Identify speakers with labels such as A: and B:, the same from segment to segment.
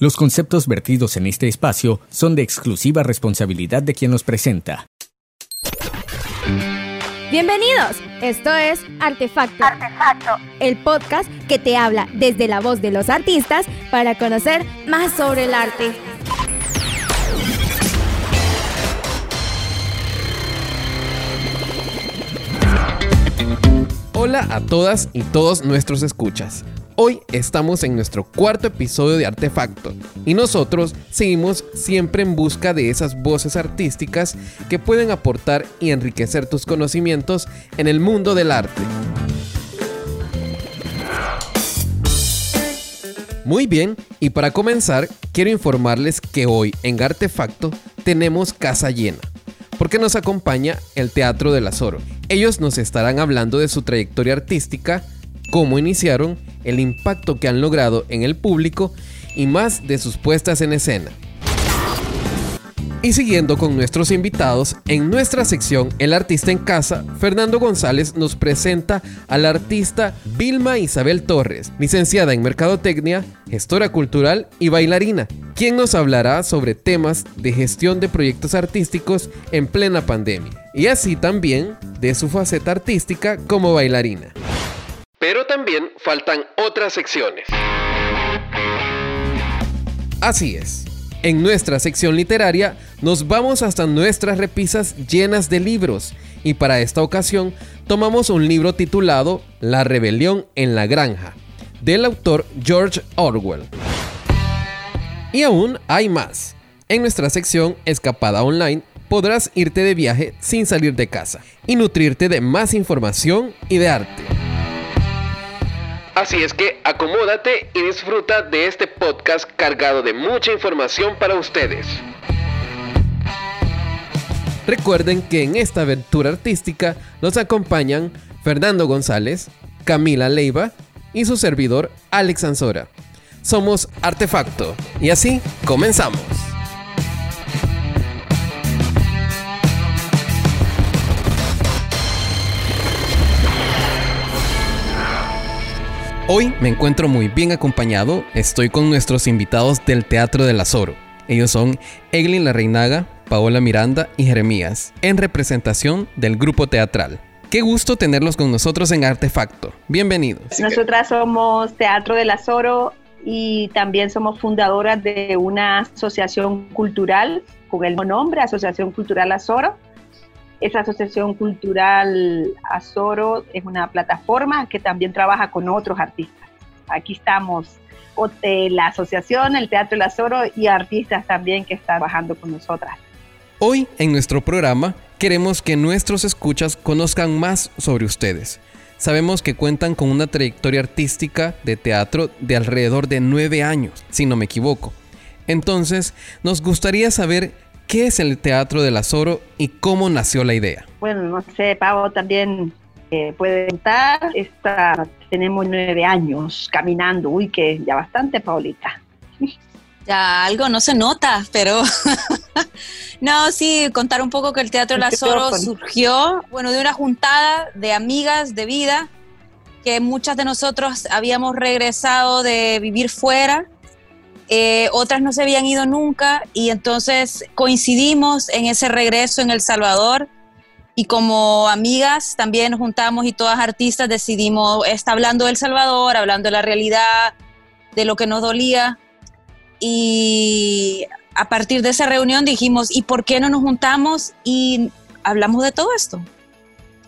A: Los conceptos vertidos en este espacio son de exclusiva responsabilidad de quien los presenta.
B: Bienvenidos, esto es Artefacto. Artefacto, el podcast que te habla desde la voz de los artistas para conocer más sobre el arte.
C: Hola a todas y todos nuestros escuchas. Hoy estamos en nuestro cuarto episodio de Artefacto y nosotros seguimos siempre en busca de esas voces artísticas que pueden aportar y enriquecer tus conocimientos en el mundo del arte. Muy bien, y para comenzar, quiero informarles que hoy en Artefacto tenemos casa llena, porque nos acompaña el Teatro del Azoro. Ellos nos estarán hablando de su trayectoria artística, cómo iniciaron, el impacto que han logrado en el público y más de sus puestas en escena. Y siguiendo con nuestros invitados, en nuestra sección El artista en casa, Fernando González nos presenta a la artista Vilma Isabel Torres, licenciada en Mercadotecnia, gestora cultural y bailarina, quien nos hablará sobre temas de gestión de proyectos artísticos en plena pandemia, y así también de su faceta artística como bailarina. Pero también faltan otras secciones. Así es. En nuestra sección literaria nos vamos hasta nuestras repisas llenas de libros y para esta ocasión tomamos un libro titulado La rebelión en la granja del autor George Orwell. Y aún hay más. En nuestra sección Escapada Online podrás irte de viaje sin salir de casa y nutrirte de más información y de arte. Así es que acomódate y disfruta de este podcast cargado de mucha información para ustedes. Recuerden que en esta aventura artística nos acompañan Fernando González, Camila Leiva y su servidor Alex Ansora. Somos Artefacto y así comenzamos. Hoy me encuentro muy bien acompañado, estoy con nuestros invitados del Teatro del Azoro. Ellos son Eglin La Reinaga, Paola Miranda y Jeremías, en representación del grupo teatral. Qué gusto tenerlos con nosotros en Artefacto. Bienvenidos.
D: Nosotras somos Teatro del Azoro y también somos fundadoras de una asociación cultural con el nombre Asociación Cultural Azoro esa asociación cultural Azoro es una plataforma que también trabaja con otros artistas. Aquí estamos la asociación, el Teatro El Azoro y artistas también que están trabajando con nosotras.
C: Hoy en nuestro programa queremos que nuestros escuchas conozcan más sobre ustedes. Sabemos que cuentan con una trayectoria artística de teatro de alrededor de nueve años, si no me equivoco. Entonces, nos gustaría saber ¿Qué es el Teatro del Azoro y cómo nació la idea?
D: Bueno, no sé, Pavo también eh, puede contar. Esta, tenemos nueve años caminando. Uy, que ya bastante, Paulita.
E: Ya algo no se nota, pero no, sí, contar un poco que el Teatro del Azoro surgió, bueno, de una juntada de amigas de vida que muchas de nosotros habíamos regresado de vivir fuera eh, otras no se habían ido nunca y entonces coincidimos en ese regreso en El Salvador y como amigas también nos juntamos y todas artistas decidimos, está hablando del Salvador, hablando de la realidad, de lo que nos dolía y a partir de esa reunión dijimos, ¿y por qué no nos juntamos y hablamos de todo esto?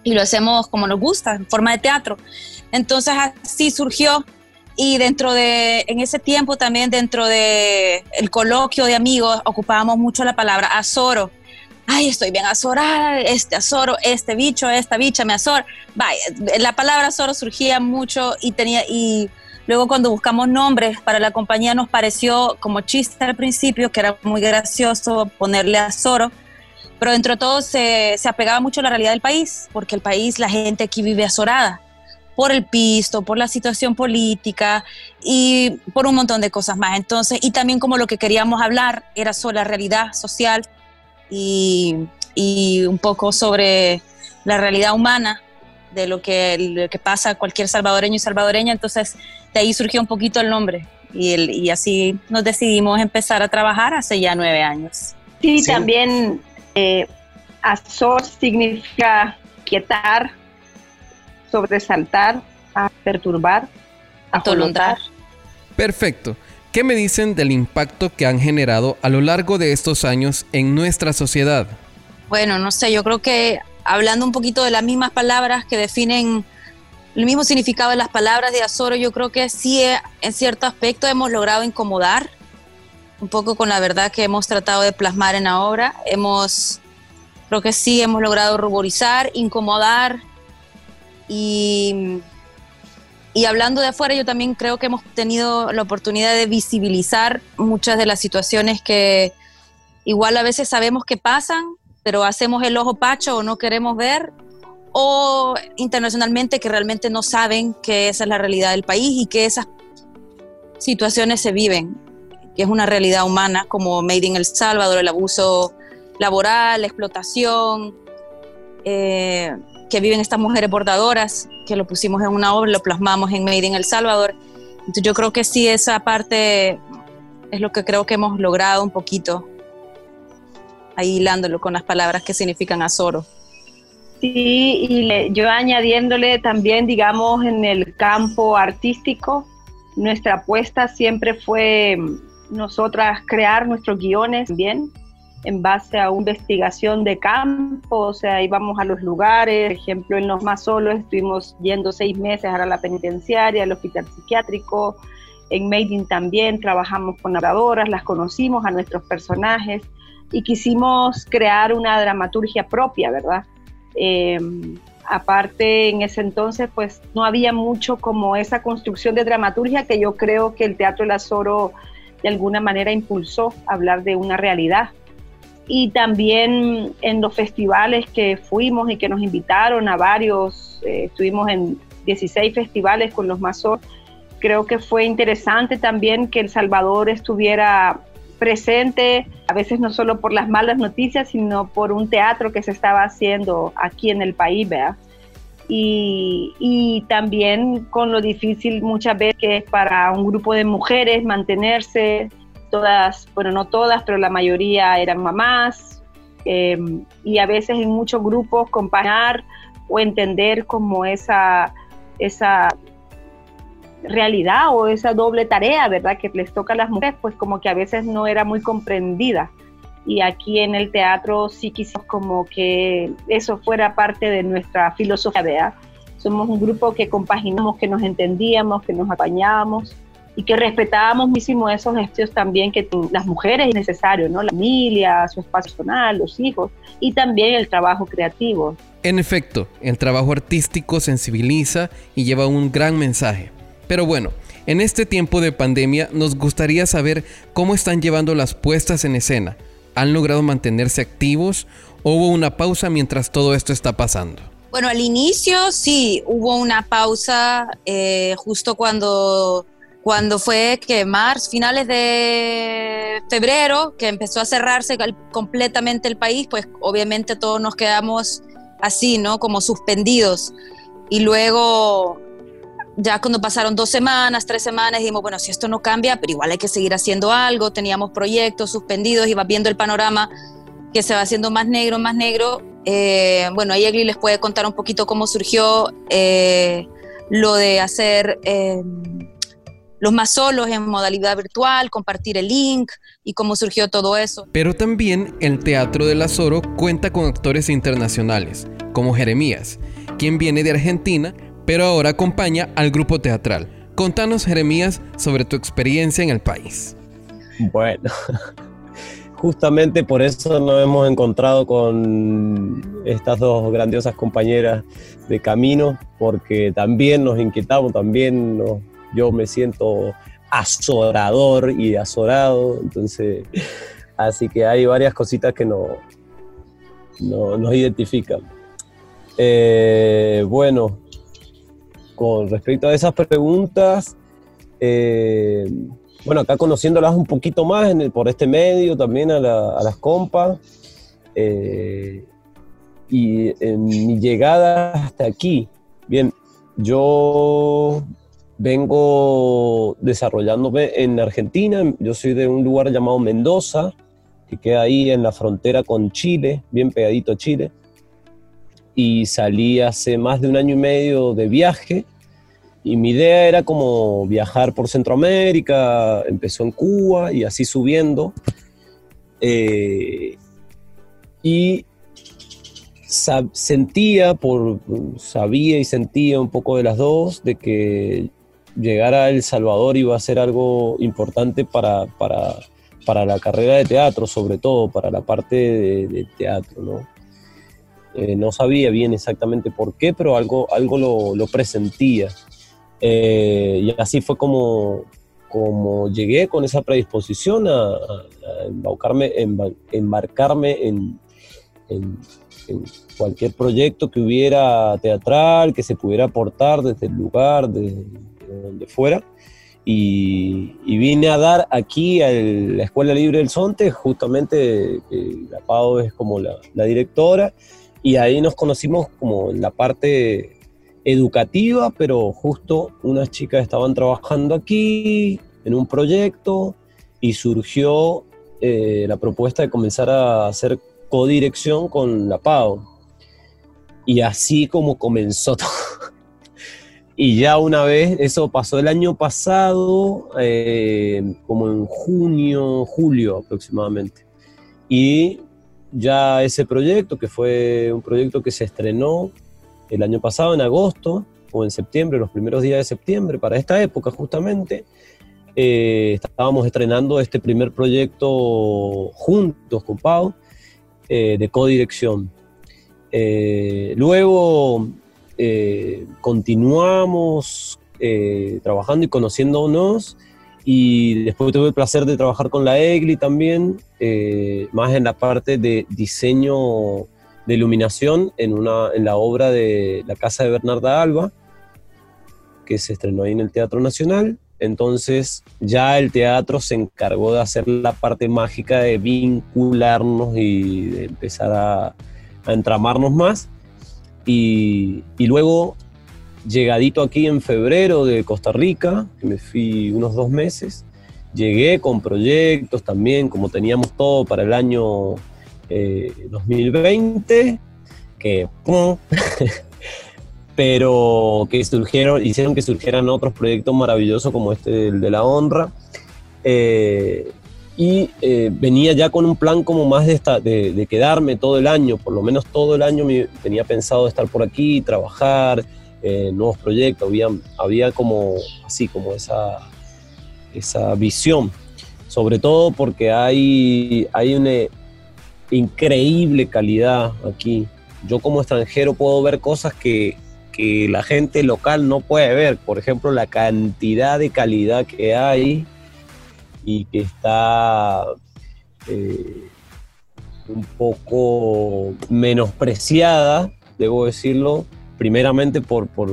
E: Y lo hacemos como nos gusta, en forma de teatro. Entonces así surgió y dentro de, en ese tiempo también dentro de el coloquio de amigos ocupábamos mucho la palabra azoro. Ay, estoy bien azorada, este azoro, este bicho, esta bicha me azor. Vaya, la palabra azoro surgía mucho y tenía, y luego cuando buscamos nombres para la compañía nos pareció como chiste al principio, que era muy gracioso ponerle azoro pero dentro de todo se, se apegaba mucho a la realidad del país, porque el país, la gente aquí vive azorada por el pisto, por la situación política y por un montón de cosas más. Entonces, y también como lo que queríamos hablar era sobre la realidad social y, un poco sobre la realidad humana de lo que, lo que pasa a cualquier salvadoreño y salvadoreña. Entonces, de ahí surgió un poquito el nombre Y, el, y así nos decidimos empezar a trabajar hace ya nueve años.
D: Sí, también eh, Azor significa quietar, sobresaltar, a perturbar,
E: atolondrar.
C: Perfecto. ¿Qué me dicen del impacto que han generado a lo largo de estos años en nuestra sociedad?
E: Bueno, no sé, yo creo que hablando un poquito de las mismas palabras que definen el mismo significado de las palabras de Azoro, yo creo que sí, eh, en cierto aspecto hemos logrado incomodar un poco con la verdad que hemos tratado de plasmar en la obra. Hemos, creo que sí, hemos logrado ruborizar, incomodar y, y hablando de afuera, yo también creo que hemos tenido la oportunidad de visibilizar muchas de las situaciones que igual a veces sabemos que pasan, pero hacemos el ojo pacho o no queremos ver o internacionalmente que realmente no saben que esa es la realidad del país y que esas situaciones se viven, que es una realidad humana como Made in El Salvador, el abuso laboral, la explotación, eh, que viven estas mujeres bordadoras, que lo pusimos en una obra, lo plasmamos en Made in El Salvador. Entonces yo creo que sí, esa parte es lo que creo que hemos logrado un poquito, ahí hilándolo con las palabras que significan azoro.
D: Sí, y yo añadiéndole también, digamos, en el campo artístico, nuestra apuesta siempre fue mm, nosotras crear nuestros guiones bien en base a una investigación de campo, o sea, íbamos a los lugares, por ejemplo, en Los Más Solos estuvimos yendo seis meses a la penitenciaria, al hospital psiquiátrico, en Made también trabajamos con narradoras, las conocimos a nuestros personajes y quisimos crear una dramaturgia propia, ¿verdad? Eh, aparte, en ese entonces, pues no había mucho como esa construcción de dramaturgia que yo creo que el Teatro del Azoro de alguna manera impulsó hablar de una realidad. Y también en los festivales que fuimos y que nos invitaron a varios, eh, estuvimos en 16 festivales con los Mazor, creo que fue interesante también que El Salvador estuviera presente, a veces no solo por las malas noticias, sino por un teatro que se estaba haciendo aquí en el país, ¿verdad? Y, y, también con lo difícil muchas veces que es para un grupo de mujeres mantenerse, todas, bueno, no todas, pero la mayoría eran mamás, em, y a veces en muchos grupos comparar o entender como esa, esa realidad o esa doble tarea, ¿verdad? Que les toca a las mujeres, pues como que a veces no era muy comprendida. Y aquí en el teatro sí quisimos como que eso fuera parte de nuestra filosofía, ¿verdad? Somos un grupo que compaginamos, que nos entendíamos, que nos apañábamos y que respetábamos muchísimo esos gestos también que las mujeres es necesario, ¿no? La familia, su espacio personal, los hijos y también el trabajo creativo.
C: En efecto, el trabajo artístico sensibiliza y lleva un gran mensaje. Pero bueno, en este tiempo de pandemia nos gustaría saber cómo están llevando las puestas en escena. ¿Han logrado mantenerse activos o hubo una pausa mientras todo esto está pasando?
E: Bueno, al inicio sí, hubo una pausa eh, justo cuando, cuando fue que marzo, finales de febrero, que empezó a cerrarse completamente el país, pues obviamente todos nos quedamos así, ¿no? Como suspendidos. Y luego ya cuando pasaron dos semanas, tres semanas, dijimos, bueno, si esto no cambia, pero igual hay que seguir haciendo algo. Teníamos proyectos suspendidos, iba viendo el panorama que se va haciendo más negro, más negro. Eh, bueno, ahí Egli les puede contar un poquito cómo surgió eh, lo de hacer eh, los más solos en modalidad virtual, compartir el link y cómo surgió todo eso.
C: Pero también el Teatro del Azoro cuenta con actores internacionales, como Jeremías, quien viene de Argentina pero ahora acompaña al grupo teatral. Contanos, Jeremías, sobre tu experiencia en el país.
F: Bueno, justamente por eso nos hemos encontrado con estas dos grandiosas compañeras de camino, porque también nos inquietamos, también yo me siento azorador y azorado, entonces, así que hay varias cositas que no, nos identifican. Eh, bueno, con respecto a esas preguntas, eh, bueno, acá conociéndolas un poquito más por este medio, también a, las compas, eh, y en mi llegada hasta aquí, bien, yo vengo desarrollándome en Argentina. Yo soy de un lugar llamado Mendoza, que queda ahí en la frontera con Chile, bien pegadito a Chile. Y salí hace más de un año y medio de viaje. Y mi idea era como viajar por Centroamérica, empezó en Cuba y así subiendo. Eh, y sentía, por, sabía y sentía un poco de las dos, de que llegar a El Salvador iba a ser algo importante para, para, para la carrera de teatro, sobre todo para la parte de, teatro, ¿no? Eh, no sabía bien exactamente por qué, pero algo, algo lo, lo presentía. Eh, y así fue como, como llegué con esa predisposición a, embarcarme, embarcarme en, en, cualquier proyecto que hubiera teatral, que se pudiera aportar desde el lugar, desde donde fuera. Y, vine a dar aquí a la Escuela Libre del Sonte, justamente la Pau es como la, la, directora, y ahí nos conocimos como en la parte educativa, pero justo unas chicas estaban trabajando aquí en un proyecto y surgió eh, la propuesta de comenzar a hacer codirección con la PAO. Y así como comenzó todo. Y ya una vez, eso pasó el año pasado, eh, como en junio, julio aproximadamente. Y ya ese proyecto, que fue un proyecto que se estrenó el año pasado en agosto o en septiembre, los primeros días de septiembre, para esta época justamente, eh, estábamos estrenando este primer proyecto juntos con Pau eh, de codirección. luego eh, continuamos eh, trabajando y conociéndonos y después tuve el placer de trabajar con la EGLI también, eh, más en la parte de diseño de iluminación en, una, en la obra de la Casa de Bernarda Alba, que se estrenó ahí en el Teatro Nacional. Entonces ya el teatro se encargó de hacer la parte mágica de vincularnos y de empezar a, a entramarnos más. Y, luego, llegadito aquí en febrero de Costa Rica, me fui unos dos meses, llegué con proyectos también, como teníamos todo para el año 2020, eh, que pero que surgieron, hicieron que surgieran otros proyectos maravillosos como este, el de la honra. Eh, y eh, venía ya con un plan como más de, esta, de, quedarme todo el año, por lo menos todo el año me, tenía pensado estar por aquí, trabajar, eh, nuevos proyectos, había, había como así, como esa, esa visión, sobre todo porque hay, hay una increíble calidad aquí. Yo como extranjero puedo ver cosas que, que la gente local no puede ver, por ejemplo, la cantidad de calidad que hay y que está eh, un poco menospreciada, debo decirlo, primeramente por, por,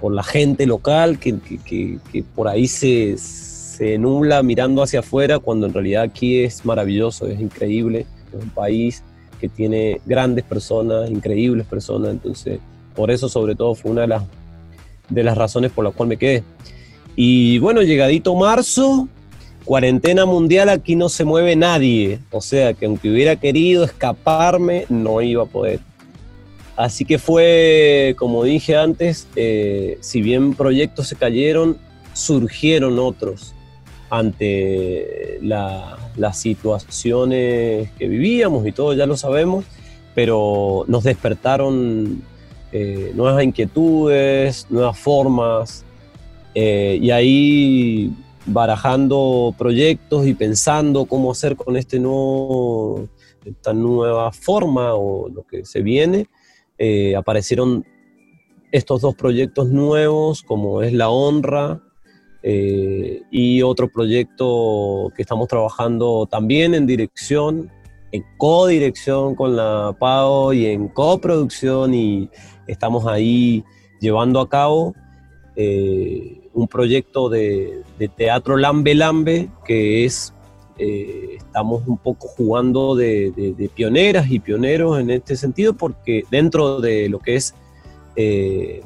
F: por la gente local que, que, que, por ahí se, se, nubla mirando hacia afuera cuando en realidad aquí es maravilloso, es increíble, es un país que tiene grandes personas, increíbles personas, entonces por eso sobre todo fue una de las, de las razones por las cuales me quedé. Y bueno, llegadito marzo, cuarentena mundial aquí no se mueve nadie, o sea que aunque hubiera querido escaparme, no iba a poder. Así que fue, como dije antes, eh, si bien proyectos se cayeron, surgieron otros ante las situaciones que vivíamos y todo, ya lo sabemos, pero nos despertaron eh, nuevas inquietudes, nuevas formas, eh, y ahí barajando proyectos y pensando cómo hacer con este nuevo, esta nueva forma o lo que se viene, eh, aparecieron estos dos proyectos nuevos, como es La Honra eh, y otro proyecto que estamos trabajando también en dirección, en codirección con la PAO y en coproducción y estamos ahí llevando a cabo. Eh, un proyecto de, teatro Lambe Lambe, que es, eh, estamos un poco jugando de, pioneras y pioneros en este sentido, porque dentro de lo que es eh,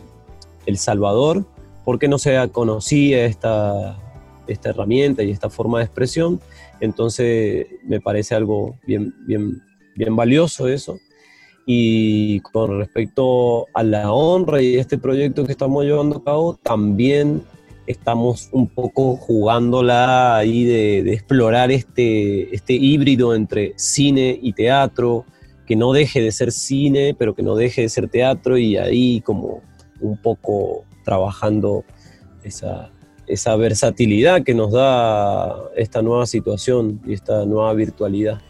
F: El Salvador, porque no se conocía esta, esta herramienta y esta forma de expresión. Entonces me parece algo bien, bien, bien valioso eso. Y con respecto a la honra y este proyecto que estamos llevando a cabo, también estamos un poco jugándola ahí de, de, explorar este, este híbrido entre cine y teatro, que no deje de ser cine, pero que no deje de ser teatro, y ahí como un poco trabajando esa, esa versatilidad que nos da esta nueva situación y esta nueva virtualidad.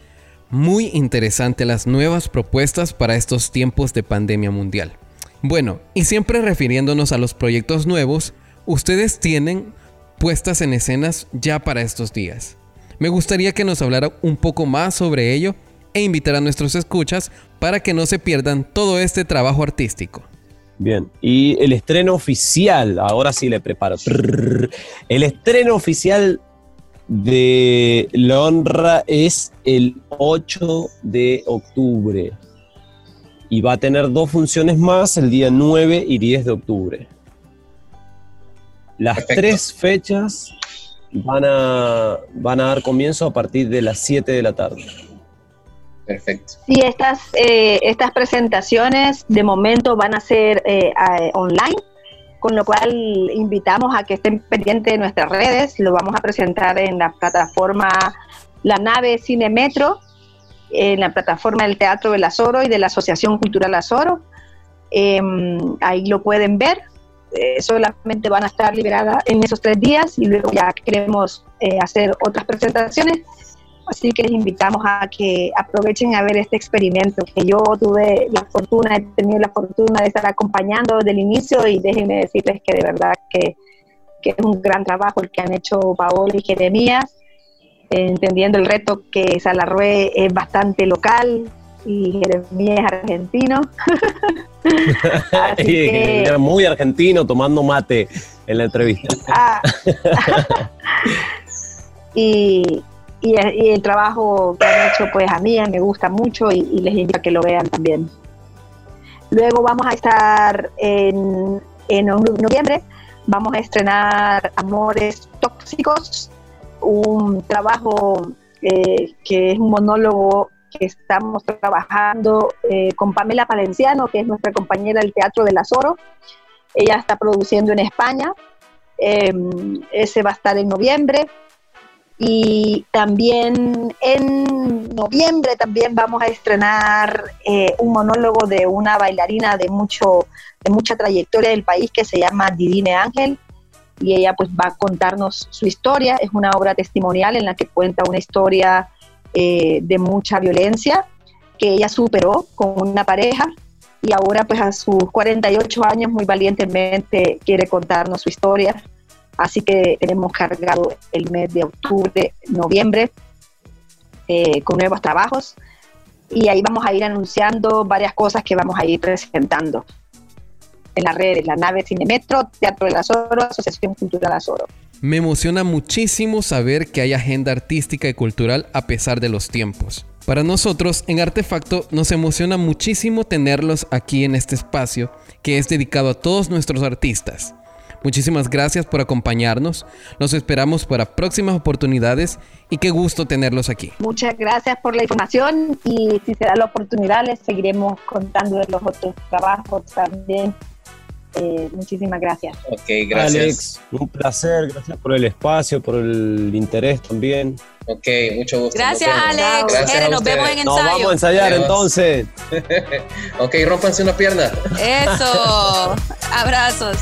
C: Muy interesante las nuevas propuestas para estos tiempos de pandemia mundial. Bueno, y siempre refiriéndonos a los proyectos nuevos, ustedes tienen puestas en escenas ya para estos días. Me gustaría que nos hablara un poco más sobre ello e invitar a nuestros escuchas para que no se pierdan todo este trabajo artístico.
F: Bien, y el estreno oficial, ahora sí le preparo. El estreno oficial de La Honra es el 8 de octubre. Y va a tener dos funciones más el día 9 y 10 de octubre. Las tres fechas van a, van a dar comienzo a partir de las 7 de la tarde.
D: Perfecto. Sí, estas, eh, estas presentaciones de momento van a ser eh, online, con lo cual invitamos a que estén pendientes de nuestras redes. Lo vamos a presentar en la plataforma La Nave Cine Metro, en la plataforma del Teatro del Azoro y de la Asociación Cultural Azoro. Em, ahí lo pueden ver. Eh, solamente van a estar liberadas en esos tres días y luego ya queremos hacer otras presentaciones. Así que les invitamos a que aprovechen a ver este experimento que yo tuve la fortuna, he tenido la fortuna de estar acompañando desde el inicio y déjenme decirles que de verdad que, es un gran trabajo el que han hecho Paola y Jeremías, entendiendo el reto que Salarrué es bastante local y Jeremías es argentino.
F: muy argentino tomando mate en la entrevista. Ah.
D: y, y, el trabajo que han hecho pues a mí me gusta mucho y, les invito a que lo vean también. Luego vamos a estar en, en noviembre, vamos a estrenar Amores Tóxicos, un trabajo eh, que es un monólogo que estamos trabajando eh, con Pamela Palenciano, que es nuestra compañera del Teatro del Azoro. Ella está produciendo en España. Eh, ese va a estar en noviembre. Y también en noviembre también vamos a estrenar eh, un monólogo de una bailarina de, mucho, de mucha trayectoria del país que se llama Didine Ángel y ella pues va a contarnos su historia. Es una obra testimonial en la que cuenta una historia eh, de mucha violencia que ella superó con una pareja y ahora pues a sus 48 años muy valientemente quiere contarnos su historia Así que tenemos cargado el mes de octubre, noviembre, eh, con nuevos trabajos. Y ahí vamos a ir anunciando varias cosas que vamos a ir presentando en las redes, la nave Cinemetro, Teatro del Azoro, Asociación Cultural Azoro.
C: Me emociona muchísimo saber que hay agenda artística y cultural a pesar de los tiempos. Para nosotros en Artefacto nos emociona muchísimo tenerlos aquí en este espacio que es dedicado a todos nuestros artistas. Muchísimas gracias por acompañarnos. Los esperamos para próximas oportunidades y qué gusto tenerlos aquí.
D: Muchas gracias por la información y si se da la oportunidad les seguiremos contando de los otros trabajos también. Eh, muchísimas gracias.
F: Ok, gracias. Alex, un placer, gracias por el espacio, por el interés también.
E: Ok, mucho gusto. Gracias, Alex. Gracias nos vemos en ensayo.
F: Nos vamos a ensayar entonces.
C: ok, rompanse una pierna.
E: Eso. Abrazos.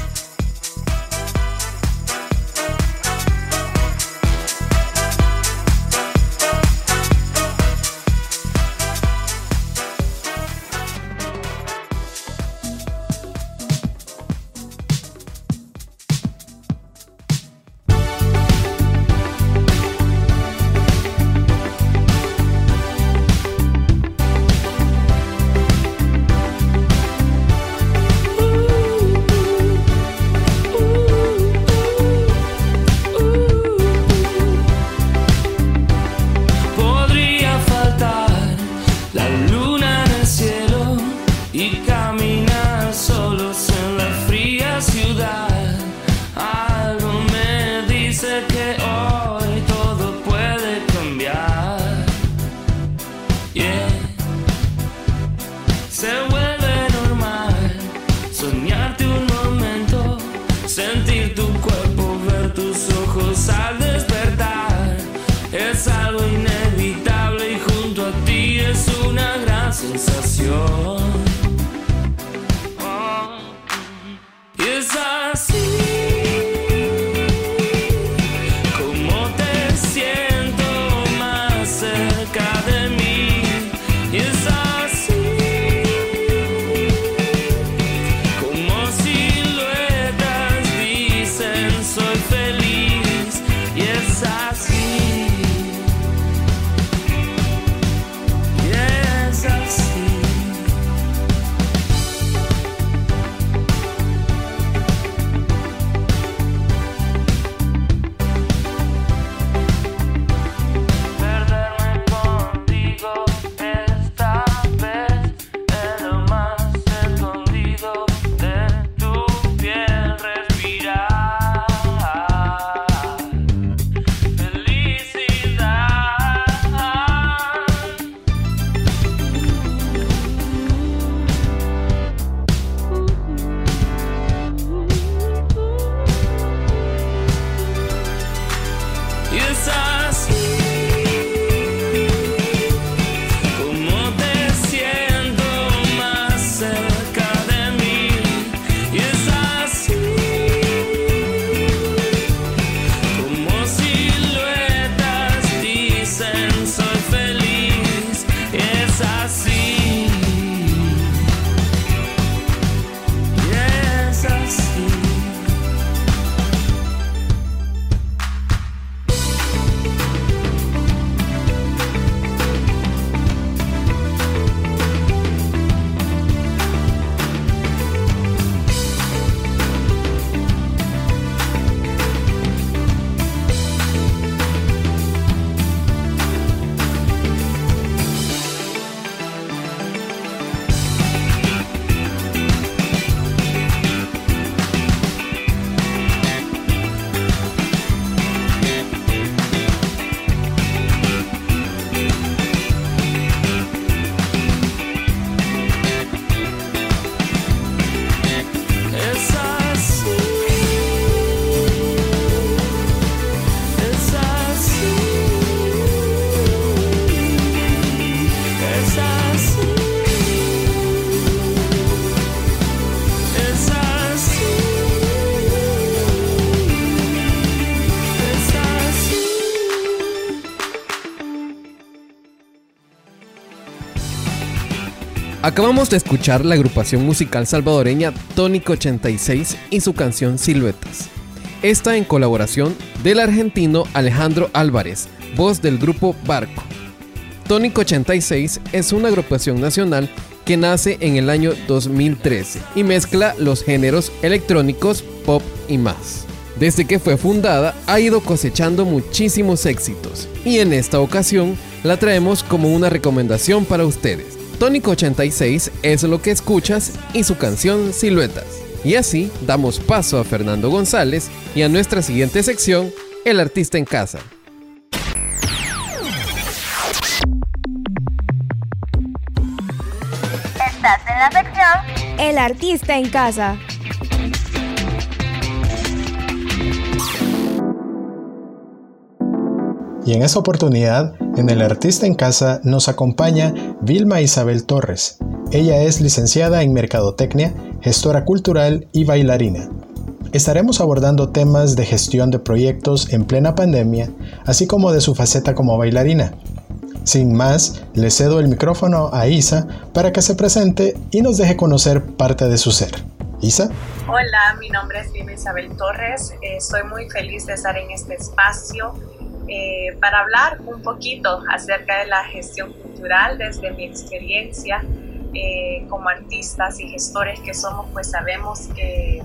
G: since Acabamos de escuchar la agrupación musical salvadoreña Tónico 86 y su canción Siluetas. Esta en colaboración del argentino Alejandro Álvarez, voz del grupo Barco. Tónico 86 es una agrupación nacional que nace en el año 2013 y mezcla los géneros electrónicos, pop y más. Desde que fue fundada ha ido cosechando muchísimos éxitos y en esta ocasión la traemos como una recomendación para ustedes. Tónico 86 es lo que escuchas y su canción Siluetas. Y así damos paso a Fernando González y a nuestra siguiente sección, El artista en casa.
B: Estás en la sección El artista en casa.
H: Y en esta oportunidad, en El Artista en Casa nos acompaña Vilma Isabel Torres. Ella es licenciada en Mercadotecnia, gestora cultural y bailarina. Estaremos abordando temas de gestión de proyectos en plena pandemia, así como de su faceta como bailarina. Sin más, le cedo el micrófono a Isa para que se presente y nos deje conocer parte de su ser. Isa.
I: Hola, mi nombre es Vilma Isabel Torres. Estoy muy feliz de estar en este espacio eh, para hablar un poquito acerca de la gestión cultural desde mi experiencia eh, como artistas y gestores que somos, pues sabemos que,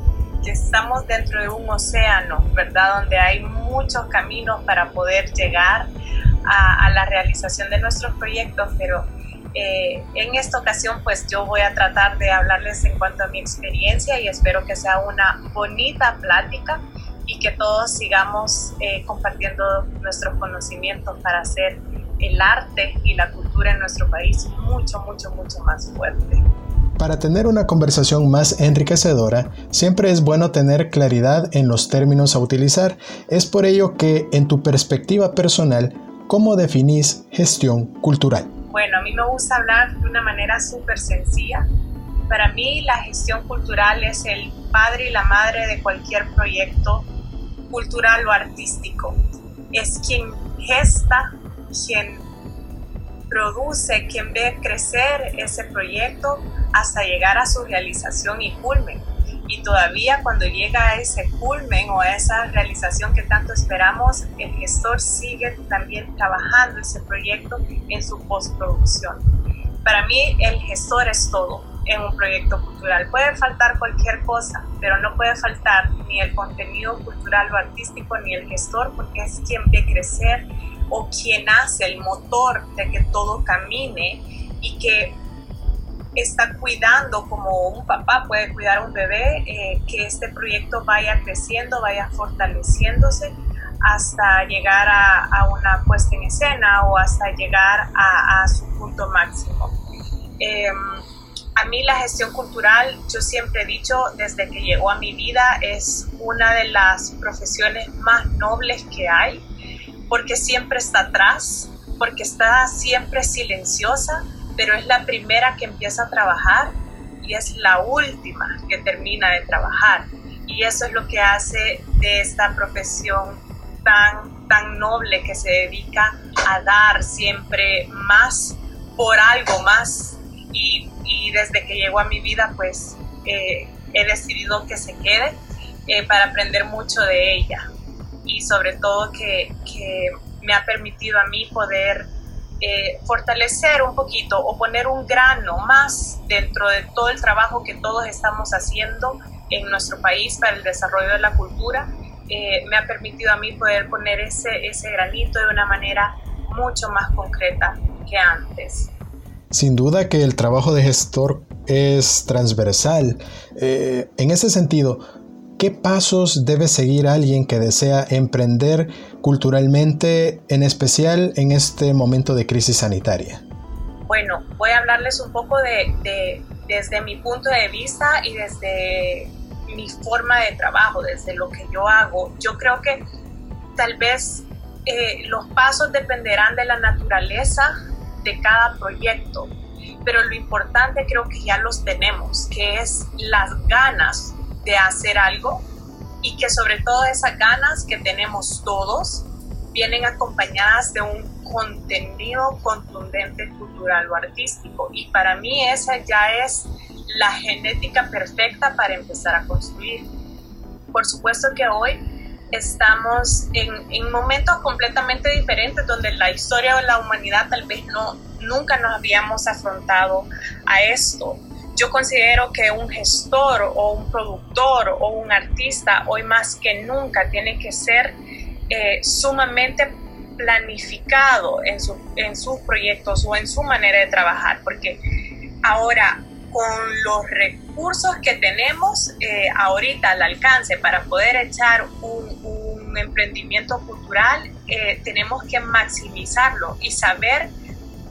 I: estamos dentro de un océano, ¿verdad? Donde hay muchos caminos para poder llegar a, a la realización de nuestros proyectos, pero eh, en esta ocasión pues yo voy a tratar de hablarles en cuanto a mi experiencia y espero que sea una bonita plática y que todos sigamos eh, compartiendo nuestros conocimientos para hacer el arte y la cultura en nuestro país mucho, mucho, mucho más fuerte.
H: Para tener una conversación más enriquecedora, siempre es bueno tener claridad en los términos a utilizar. Es por ello que, en tu perspectiva personal, ¿cómo definís gestión cultural?
I: Bueno, a mí me gusta hablar de una manera súper sencilla. Para mí la gestión cultural es el padre y la madre de cualquier proyecto cultural o artístico. Es quien gesta, quien produce, quien ve crecer ese proyecto hasta llegar a su realización y culmen. Y todavía cuando llega a ese culmen o a esa realización que tanto esperamos, el gestor sigue también trabajando ese proyecto en su postproducción. Para mí el gestor es todo en un proyecto cultural. Puede faltar cualquier cosa, pero no puede faltar ni el contenido cultural o artístico ni el gestor porque es quien ve crecer o quien hace el motor de que todo camine y que está cuidando como un papá puede cuidar a un bebé, eh, que este proyecto vaya creciendo, vaya fortaleciéndose hasta llegar a, una puesta en escena o hasta llegar a, su punto máximo. Em, a mí la gestión cultural, yo siempre he dicho, desde que llegó a mi vida, es una de las profesiones más nobles que hay, porque siempre está atrás, porque está siempre silenciosa, pero es la primera que empieza a trabajar y es la última que termina de trabajar. Y eso es lo que hace de esta profesión tan, tan noble que se dedica a dar siempre más por algo más. Y, y desde que llegó a mi vida, pues eh, he decidido que se quede eh, para aprender mucho de ella. Y sobre todo que, que me ha permitido a mí poder eh, fortalecer un poquito o poner un grano más dentro de todo el trabajo que todos estamos haciendo en nuestro país para el desarrollo de la cultura, eh, me ha permitido a mí poder poner ese, ese granito de una manera mucho más concreta que antes.
H: Sin duda que el trabajo de gestor es transversal. Eh, en ese sentido, ¿Qué pasos debe seguir alguien que desea emprender culturalmente, en especial en este momento de crisis sanitaria?
I: Bueno, voy a hablarles un poco de, desde mi punto de vista y desde mi forma de trabajo, desde lo que yo hago. Yo creo que tal vez eh, los pasos dependerán de la naturaleza de cada proyecto, pero lo importante creo que ya los tenemos, que es las ganas de hacer algo y que sobre todo esas ganas que tenemos todos vienen acompañadas de un contenido contundente cultural o artístico. Y para mí esa ya es la genética perfecta para empezar a construir. Por supuesto que hoy estamos en, en, momentos completamente diferentes donde la historia de la humanidad tal vez no, nunca nos habíamos afrontado a esto. Yo considero que un gestor o un productor o un artista hoy más que nunca tiene que ser eh, sumamente planificado en, en sus proyectos o en su manera de trabajar, porque ahora con los recursos que tenemos eh, ahorita al alcance para poder echar un, emprendimiento cultural, eh, tenemos que maximizarlo y saber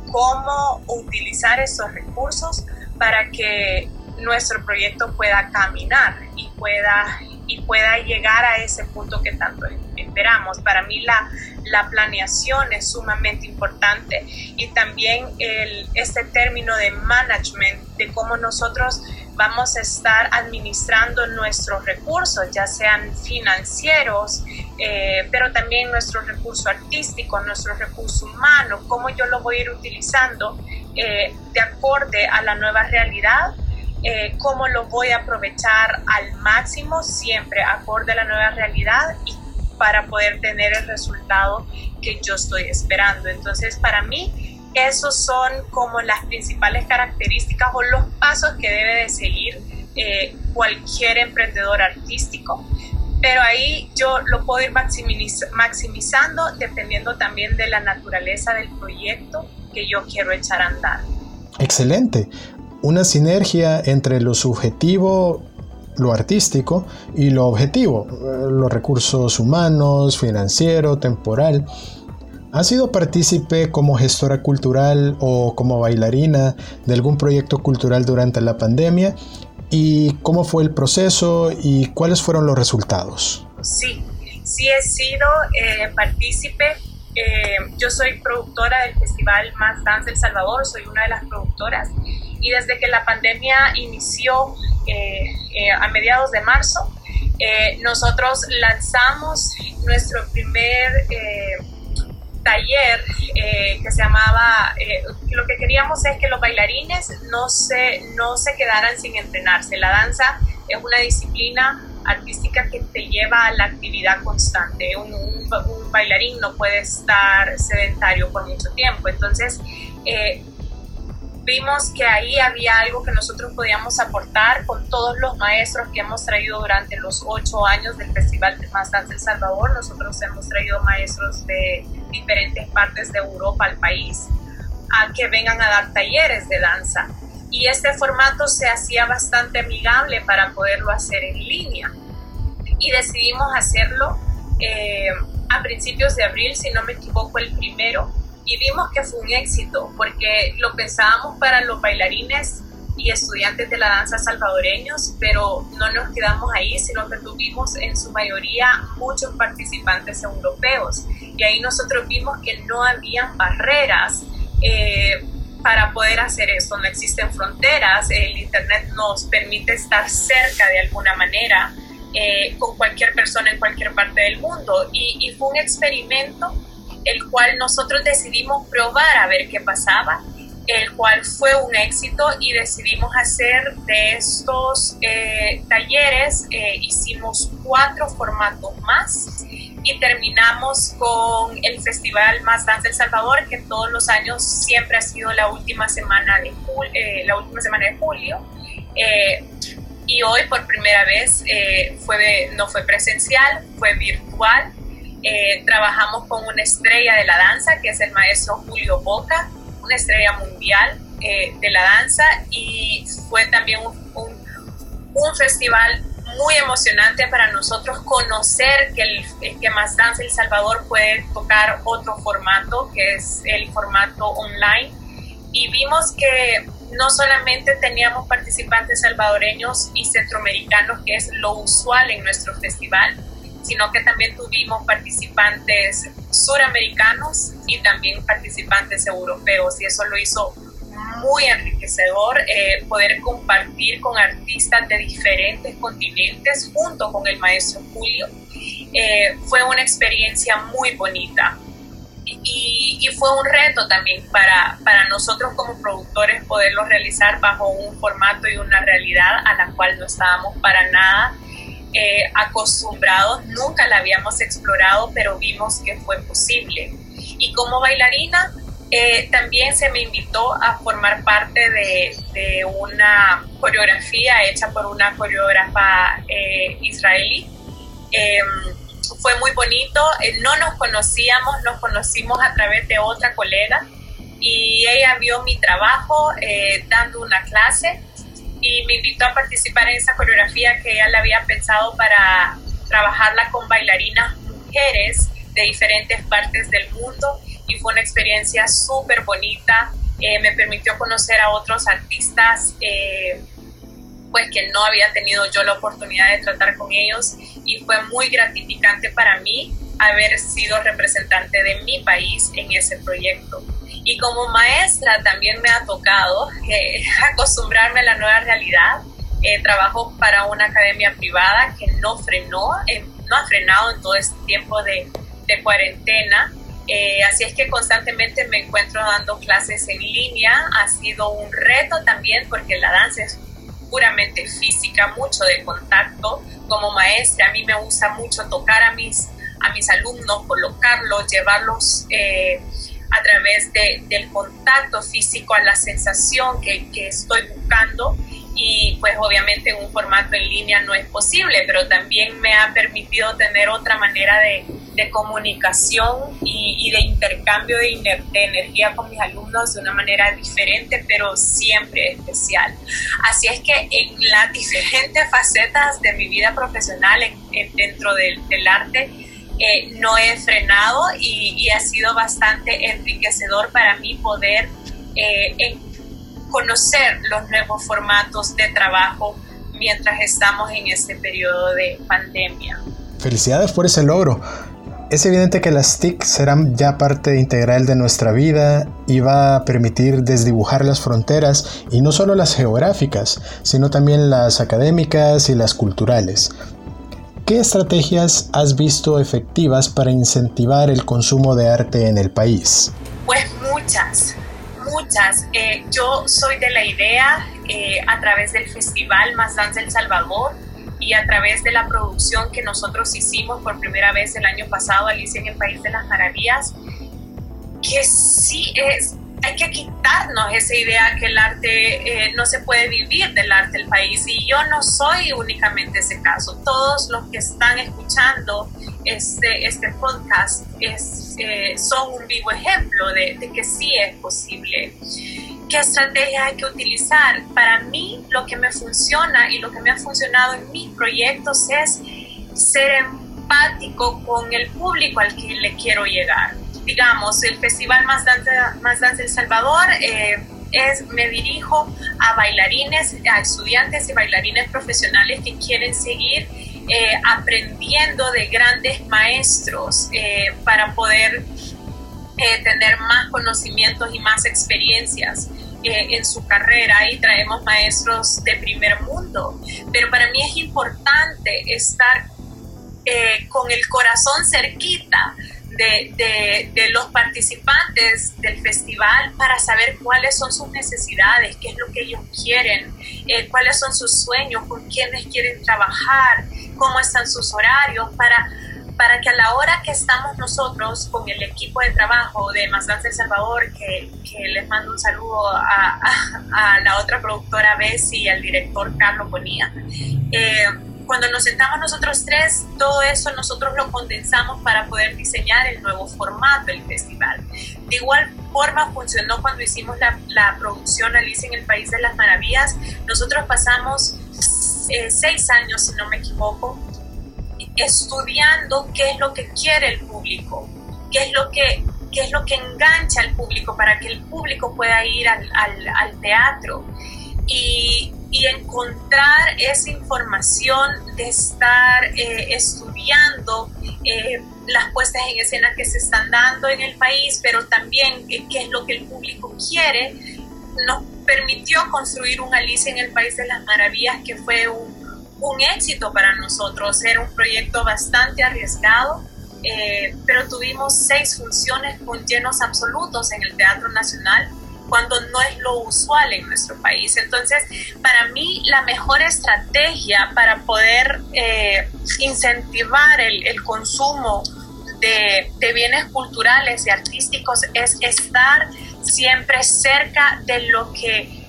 I: cómo utilizar esos recursos para que nuestro proyecto pueda caminar y pueda, y pueda llegar a ese punto que tanto esperamos. Para mí la, la planeación es sumamente importante y también el, este término de management, de cómo nosotros vamos a estar administrando nuestros recursos, ya sean financieros, eh, pero también nuestros recursos artísticos, nuestros recursos humanos, cómo yo lo voy a ir utilizando eh, de acorde a la nueva realidad, eh, cómo lo voy a aprovechar al máximo, siempre acorde a la nueva realidad y para poder tener el resultado que yo estoy esperando. Entonces, para mí, esos son como las principales características o los pasos que debe de seguir eh, cualquier emprendedor artístico. Pero ahí yo lo puedo ir maximizando dependiendo también de la naturaleza del proyecto que yo quiero echar a andar.
H: Excelente. Una sinergia entre lo subjetivo, lo artístico y lo objetivo, los recursos humanos, financiero, temporal. ¿Ha sido partícipe como gestora cultural o como bailarina de algún proyecto cultural durante la pandemia? ¿Y cómo fue el proceso y cuáles fueron los resultados?
I: Sí, sí he sido eh, partícipe Eh, yo soy productora del Festival Más Dance El Salvador, soy una de las productoras y desde que la pandemia inició eh, eh, a mediados de marzo, nosotros lanzamos nuestro primer taller que se llamaba, lo que queríamos es que los bailarines no se, no se quedaran sin entrenarse. La danza es una disciplina artística que te lleva a la actividad constante. Un, bailarín no puede estar sedentario por mucho tiempo. Entonces, eh, vimos que ahí había algo que nosotros podíamos aportar con todos los maestros que hemos traído durante los ocho años del Festival de Más Danza El Salvador. Nosotros hemos traído maestros de diferentes partes de Europa al país a que vengan a dar talleres de danza y este formato se hacía bastante amigable para poderlo hacer en línea. Y decidimos hacerlo eh, a principios de abril, si no me equivoco, el primero, y vimos que fue un éxito, porque lo pensábamos para los bailarines y estudiantes de la danza salvadoreños, pero no nos quedamos ahí, sino que tuvimos en su mayoría muchos participantes europeos. Y ahí nosotros vimos que no habían barreras. Eh, para poder hacer esto. No existen fronteras, el Internet nos permite estar cerca de alguna manera eh, con cualquier persona en cualquier parte del mundo. Y, y, fue un experimento el cual nosotros decidimos probar a ver qué pasaba, el cual fue un éxito y decidimos hacer de estos eh, talleres, eh, hicimos cuatro formatos más y terminamos con el Festival Más Danza El Salvador, que todos los años siempre ha sido la última semana de, julio, eh, la última semana de julio. Y hoy por primera vez fue, no fue presencial, fue virtual. Trabajamos con una estrella de la danza, que es el maestro Julio Boca, una estrella mundial de la danza, y fue también un, un, un festival muy emocionante para nosotros conocer que, el, que Más Danza El Salvador puede tocar otro formato, que es el formato online. Y vimos que no solamente teníamos participantes salvadoreños y centroamericanos, que es lo usual en nuestro festival, sino que también tuvimos participantes suramericanos y también participantes europeos, y eso lo hizo muy enriquecedor eh, poder compartir con artistas de diferentes continentes junto con el maestro Julio. Eh, fue una experiencia muy bonita y, y, fue un reto también para, para nosotros como productores poderlo realizar bajo un formato y una realidad a la cual no estábamos para nada eh, acostumbrados, nunca la habíamos explorado, pero vimos que fue posible. Y como bailarina, eh, también se me invitó a formar parte de, una coreografía hecha por una coreógrafa eh, israelí. Em, fue muy bonito, eh, no nos conocíamos, nos conocimos a través de otra colega y ella vio mi trabajo dando una clase y me invitó a participar en esa coreografía que ella la había pensado para trabajarla con bailarinas mujeres de diferentes partes del mundo y fue una experiencia súper bonita. Eh, me permitió conocer a otros artistas eh, pues que no había tenido yo la oportunidad de tratar con ellos y fue muy gratificante para mí haber sido representante de mi país en ese proyecto. Y como maestra también me ha tocado eh, acostumbrarme a la nueva realidad. trabajo para una academia privada que no frenó, no ha frenado en todo este tiempo de, de cuarentena eh, así es que constantemente me encuentro dando clases en línea. Ha sido un reto también porque la danza es puramente física, mucho de contacto. Como maestra a mí me gusta mucho tocar a mis, a mis alumnos, colocarlos, llevarlos eh, a través de, del contacto físico a la sensación que, que estoy buscando y pues obviamente en un formato en línea no es posible, pero también me ha permitido tener otra manera de, de comunicación y, de intercambio de, de, energía con mis alumnos de una manera diferente, pero siempre especial. Así es que en las diferentes facetas de mi vida profesional en, dentro del, del arte, eh, no he frenado y, y, ha sido bastante enriquecedor para mí poder eh, conocer los nuevos formatos de trabajo mientras estamos en este periodo de pandemia.
H: Felicidades por ese logro. Es evidente que las TIC serán ya parte integral de nuestra vida y va a permitir desdibujar las fronteras y no solo las geográficas, sino también las académicas y las culturales. ¿Qué estrategias has visto efectivas para incentivar el consumo de arte en el país?
I: Pues muchas, muchas. Eh, yo soy de la idea, eh, a través del Festival Más Danza El Salvador, y a través de la producción que nosotros hicimos por primera vez el año pasado, Alicia en el País de las Maravillas, que sí es, hay que quitarnos esa idea que el arte eh, no se puede vivir del arte del país. Y yo no soy únicamente ese caso. Todos los que están escuchando este, este podcast eh, son un vivo ejemplo de, de que sí es posible qué estrategias hay que utilizar. Para mí lo que me funciona y lo que me ha funcionado en mis proyectos es ser empático con el público al que le quiero llegar. Digamos, el Festival Más Danza, Más Danza El Salvador eh, es, me dirijo a bailarines, a estudiantes y bailarines profesionales que quieren seguir eh, aprendiendo de grandes maestros eh, para poder tener más conocimientos y más experiencias. Eh, en su carrera y traemos maestros de primer mundo. Pero para mí es importante estar eh, con el corazón cerquita de, de, los participantes del festival para saber cuáles son sus necesidades, qué es lo que ellos quieren, eh, cuáles son sus sueños, con quiénes quieren trabajar, cómo están sus horarios, para para que a la hora que estamos nosotros con el equipo de trabajo de Más El Salvador, que, les mando un saludo a, la otra productora Bessie y al director Carlos Bonilla, eh, cuando nos sentamos nosotros tres, todo eso nosotros lo condensamos para poder diseñar el nuevo formato del festival. De igual forma funcionó cuando hicimos la, la producción Alicia en el País de las Maravillas. Nosotros pasamos eh, seis años, si no me equivoco, estudiando qué es lo que quiere el público, qué es lo que, qué es lo que engancha al público para que el público pueda ir al, al, teatro y, y, encontrar esa información de estar eh, estudiando eh, las puestas en escena que se están dando en el país, pero también qué es lo que el público quiere, nos permitió construir un Alicia en el País de las Maravillas que fue un un éxito para nosotros. Era un proyecto bastante arriesgado, eh, pero tuvimos seis funciones con llenos absolutos en el Teatro Nacional cuando no es lo usual en nuestro país. Entonces, para mí, la mejor estrategia para poder eh, incentivar el, consumo de, de, bienes culturales y artísticos es estar siempre cerca de lo que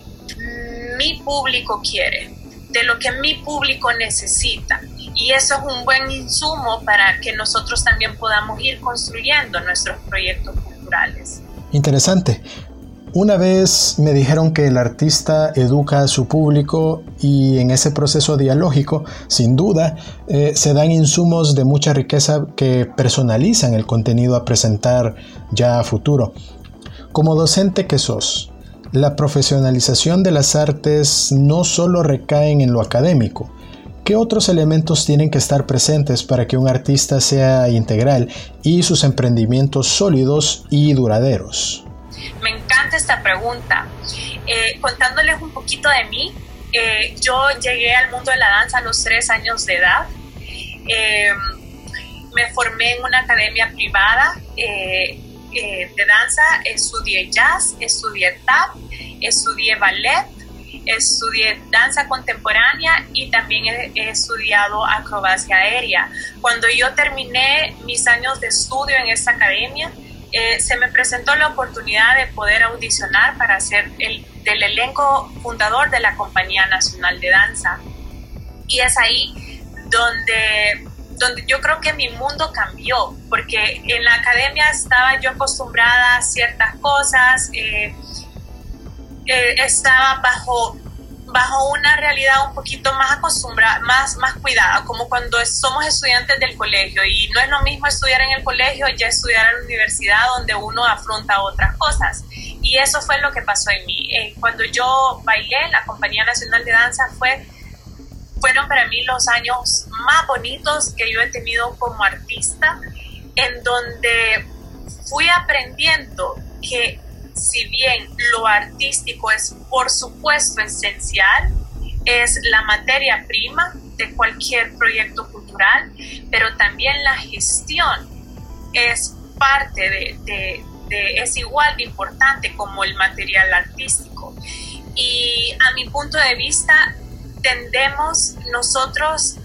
I: mi público quiere de lo que mi público necesita. Y eso es un buen insumo para que nosotros también podamos ir construyendo nuestros proyectos culturales.
H: Interesante. Una vez me dijeron que el artista educa a su público y en ese proceso dialógico, sin duda, eh, se dan insumos de mucha riqueza que personalizan el contenido a presentar ya a futuro. Como docente que sos, la profesionalización de las artes no solo recaen en lo académico. ¿Qué otros elementos tienen que estar presentes para que un artista sea integral y sus emprendimientos sólidos y duraderos?
I: Encanta esta pregunta. Eh, contándoles un poquito de mí, eh, yo llegué al mundo de la danza a los tres años de edad. Eh, me formé en una academia privada eh, de danza, estudié jazz, estudié tap, estudié ballet, estudié danza contemporánea y también he, estudiado acrobacia aérea. Cuando yo terminé mis años de estudio en esta academia, eh, se me presentó la oportunidad de poder audicionar para ser el del elenco fundador de la Compañía Nacional de Danza. Y es ahí donde donde yo creo que mi mundo cambió, porque en la academia estaba yo acostumbrada a ciertas cosas, eh, eh, estaba bajo, bajo una realidad un poquito más acostumbrada, más, más cuidada, como cuando somos estudiantes del colegio y no es lo mismo estudiar en el colegio ya estudiar en la universidad donde uno afronta otras cosas. Y eso fue lo que pasó en mí. Eh, cuando yo bailé, la Compañía Nacional de Danza fue fueron para mí los años más bonitos que yo he tenido como artista. en donde fui aprendiendo que si bien lo artístico es por supuesto esencial, es la materia prima de cualquier proyecto cultural, pero también la gestión es parte de, es igual de importante como el material artístico. Y a mi punto de vista, tendemos nosotros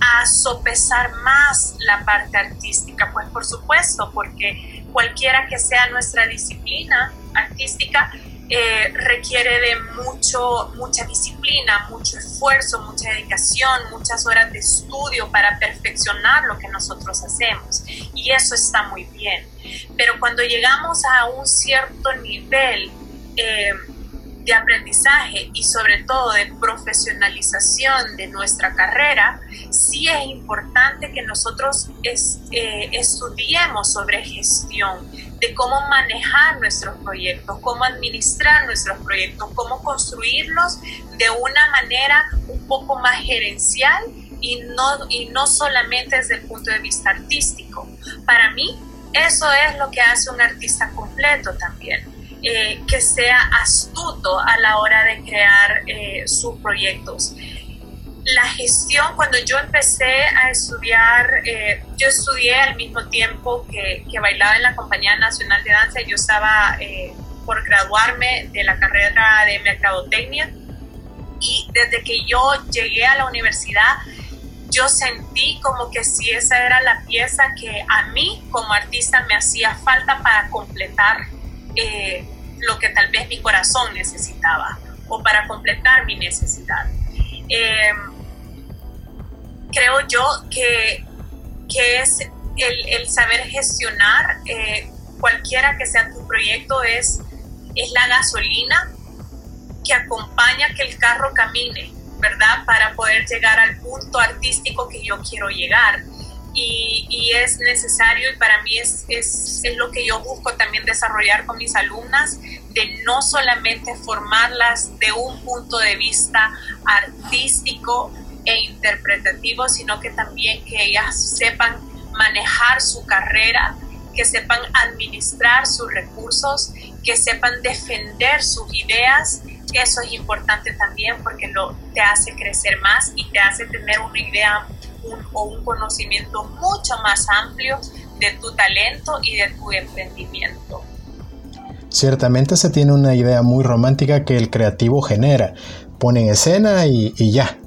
I: a sopesar más la parte artística, pues por supuesto, porque cualquiera que sea nuestra disciplina artística, eh, requiere de mucho, mucha disciplina, mucho esfuerzo, mucha dedicación, muchas horas de estudio para perfeccionar lo que nosotros hacemos. Y eso está muy bien. Pero cuando llegamos a un cierto nivel, eh, de aprendizaje y sobre todo de profesionalización de nuestra carrera, sí es importante que nosotros eh, estudiemos sobre gestión, de cómo manejar nuestros proyectos, cómo administrar nuestros proyectos, cómo construirlos de una manera un poco más gerencial y no, y no solamente desde el punto de vista artístico. Para mí, eso es lo que hace un artista completo también eh, que sea astuto a la hora de crear eh, sus proyectos. La gestión, cuando yo empecé a estudiar, eh, yo estudié al mismo tiempo que, bailaba en la Compañía Nacional de Danza, yo estaba por graduarme de la carrera de Mercadotecnia y desde que yo llegué a la universidad, yo sentí como que si esa era la pieza que a mí como artista me hacía falta para completar eh, lo que tal vez mi corazón necesitaba o para completar mi necesidad. Em, creo yo que, que es el, el, saber gestionar eh, cualquiera que sea tu proyecto es, es la gasolina que acompaña que el carro camine, ¿verdad? Para poder llegar al punto artístico que yo quiero llegar y, es necesario y para mí es, es, es, lo que yo busco también desarrollar con mis alumnas, de no solamente formarlas de un punto de vista artístico e interpretativo, sino que también que ellas sepan manejar su carrera, que sepan administrar sus recursos, que sepan defender sus ideas. Eso es importante también porque lo, te hace crecer más y te hace tener una idea o un conocimiento mucho más amplio de tu talento y de tu emprendimiento.
H: Ciertamente se tiene una idea muy romántica que el creativo genera, pone en escena y, ya.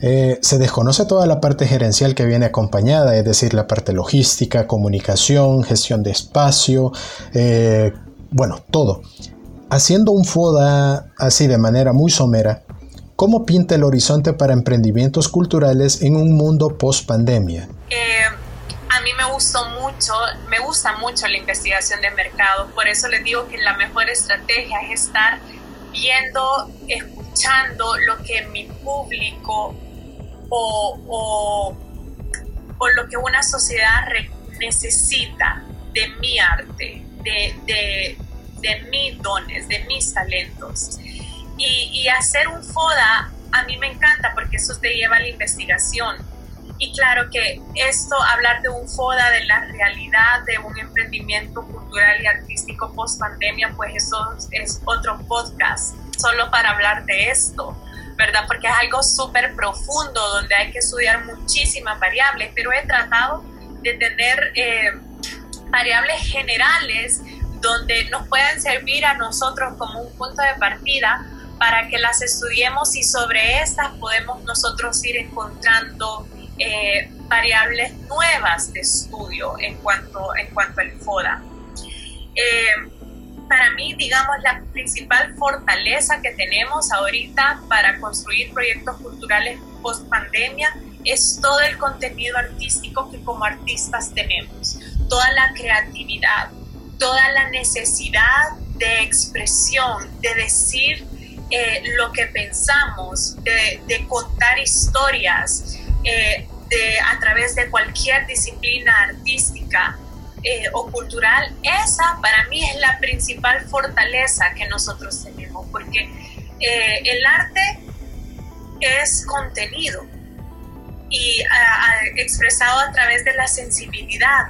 H: Eh, se desconoce toda la parte gerencial que viene acompañada, es decir, la parte logística, comunicación, gestión de espacio, eh, bueno, todo. Haciendo un FODA así de manera muy somera, ¿Cómo pinta el horizonte para emprendimientos culturales en un mundo post pandemia?
I: Eh, a mí me gustó mucho, me gusta mucho la investigación de mercado, por eso les digo que la mejor estrategia es estar viendo, escuchando lo que mi público o, lo que una sociedad necesita de mi arte, de mis dones, de mis talentos. Y, hacer un FODA a mí me encanta porque eso te lleva a la investigación. Y claro que esto, hablar de un FODA, de la realidad de un emprendimiento cultural y artístico post pandemia, pues eso es otro podcast solo para hablar de esto, ¿verdad? Porque es algo súper profundo donde hay que estudiar muchísimas variables, pero he tratado de tener eh, variables generales donde nos pueden servir a nosotros como un punto de partida para que las estudiemos y sobre estas podemos nosotros ir encontrando eh, variables nuevas de estudio en cuanto, en cuanto al FODA. Eh, para mí, digamos, la principal fortaleza que tenemos ahorita para construir proyectos culturales post pandemia es todo el contenido artístico que como artistas tenemos, toda la creatividad, toda la necesidad de expresión, de decir eh, lo que pensamos, de, contar historias eh, de, a través de cualquier disciplina artística eh, o cultural, esa para mí es la principal fortaleza que nosotros tenemos, porque el arte es contenido y expresado a través de la sensibilidad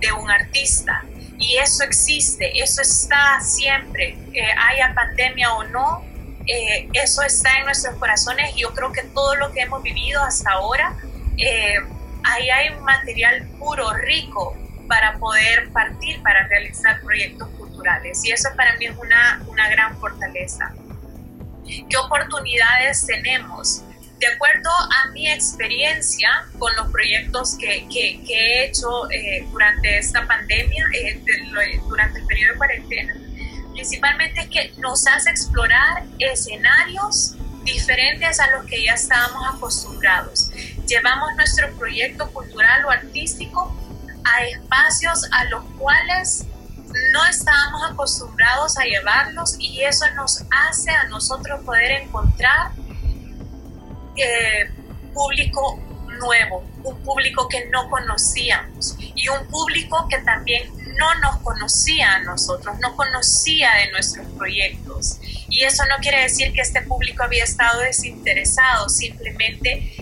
I: de un artista. Y eso existe, eso está siempre, eh, haya pandemia o no, eh, eso está en nuestros corazones y yo creo que todo lo que hemos vivido hasta ahora, eh, ahí hay material puro, rico, para poder partir, para realizar proyectos culturales. Y eso para mí es una, una gran fortaleza. ¿Qué oportunidades tenemos? de acuerdo a mi experiencia con los proyectos que, que, he hecho eh, durante esta pandemia, eh, durante el periodo de cuarentena, principalmente es que nos hace explorar escenarios diferentes a los que ya estábamos acostumbrados. Llevamos nuestro proyecto cultural o artístico a espacios a los cuales no estábamos acostumbrados a llevarlos y eso nos hace a nosotros poder encontrar eh, público nuevo, un público que no conocíamos y un público que también no nos conocía a nosotros, no conocía de nuestros proyectos. Y eso no quiere decir que este público había estado desinteresado, simplemente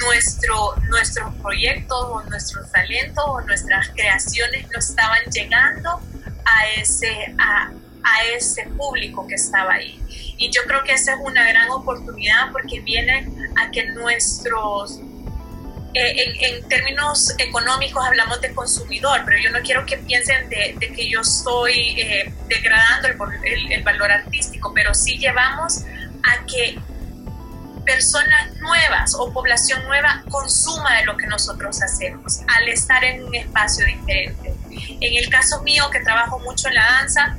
I: nuestro, nuestros proyectos o nuestros talentos o nuestras creaciones no estaban llegando a ese, a, a ese público que estaba ahí. Y yo creo que esa es una gran oportunidad porque viene a que nuestros, eh, en, términos económicos hablamos de consumidor, pero yo no quiero que piensen de, que yo estoy eh, degradando el, el, valor artístico, pero sí llevamos a que personas nuevas o población nueva consuma de lo que nosotros hacemos al estar en un espacio diferente. En el caso mío, que trabajo mucho en la danza,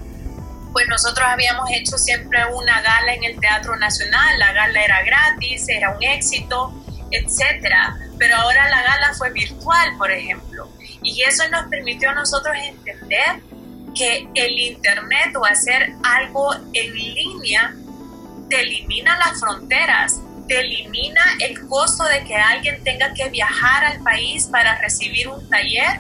I: pues nosotros habíamos hecho siempre una gala en el Teatro Nacional, la gala era gratis, era un éxito, etcétera, pero ahora la gala fue virtual, por ejemplo, y eso nos permitió a nosotros entender que el internet o hacer algo en línea te elimina las fronteras, te elimina el costo de que alguien tenga que viajar al país para recibir un taller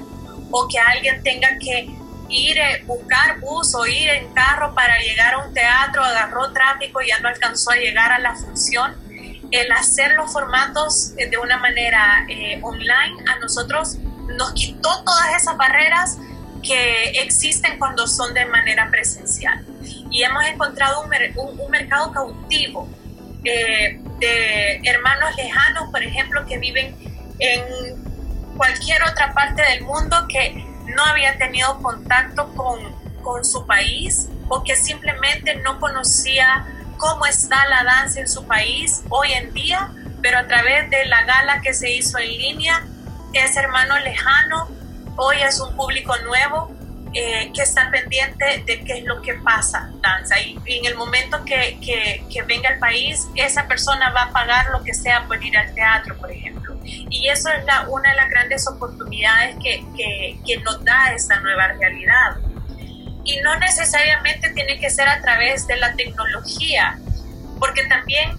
I: o que alguien tenga que ir, a eh, buscar bus o ir en carro para llegar a un teatro, agarró tráfico y ya no alcanzó a llegar a la función. El hacer los formatos eh, de una manera eh, online a nosotros nos quitó todas esas barreras que existen cuando son de manera presencial. Y hemos encontrado un, un, mercado cautivo de hermanos lejanos, por ejemplo, que viven en cualquier otra parte del mundo que no había tenido contacto con, con su país o que simplemente no conocía cómo está la danza en su país hoy en día, pero a través de la gala que se hizo en línea, es hermano lejano, hoy es un público nuevo eh, que está pendiente de qué es lo que pasa danza. Y, en el momento que, que, venga al país, esa persona va a pagar lo que sea por ir al teatro, por ejemplo. Y eso es la, una de las grandes oportunidades que, que, que nos da esta nueva realidad. Y no necesariamente tiene que ser a través de la tecnología, porque también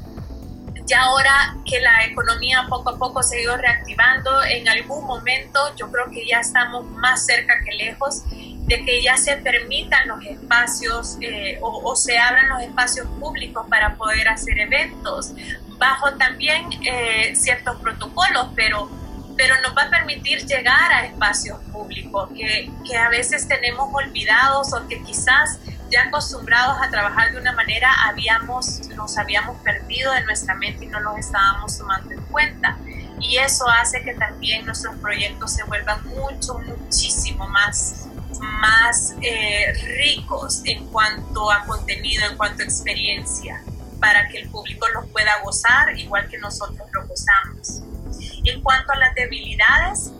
I: ya ahora que la economía poco a poco se ha ido reactivando, en algún momento yo creo que ya estamos más cerca que lejos de que ya se permitan los espacios eh, o, o, se abran los espacios públicos para poder hacer eventos, bajo también eh, ciertos protocolos, pero, pero nos va a permitir llegar a espacios públicos que, que a veces tenemos olvidados o que quizás ya acostumbrados a trabajar de una manera habíamos, nos habíamos perdido de nuestra mente y no los estábamos tomando en cuenta. Y eso hace que también nuestros proyectos se vuelvan mucho, muchísimo más, más eh, ricos en cuanto a contenido, en cuanto a experiencia para que el público los pueda gozar igual que nosotros lo gozamos. En cuanto a las debilidades,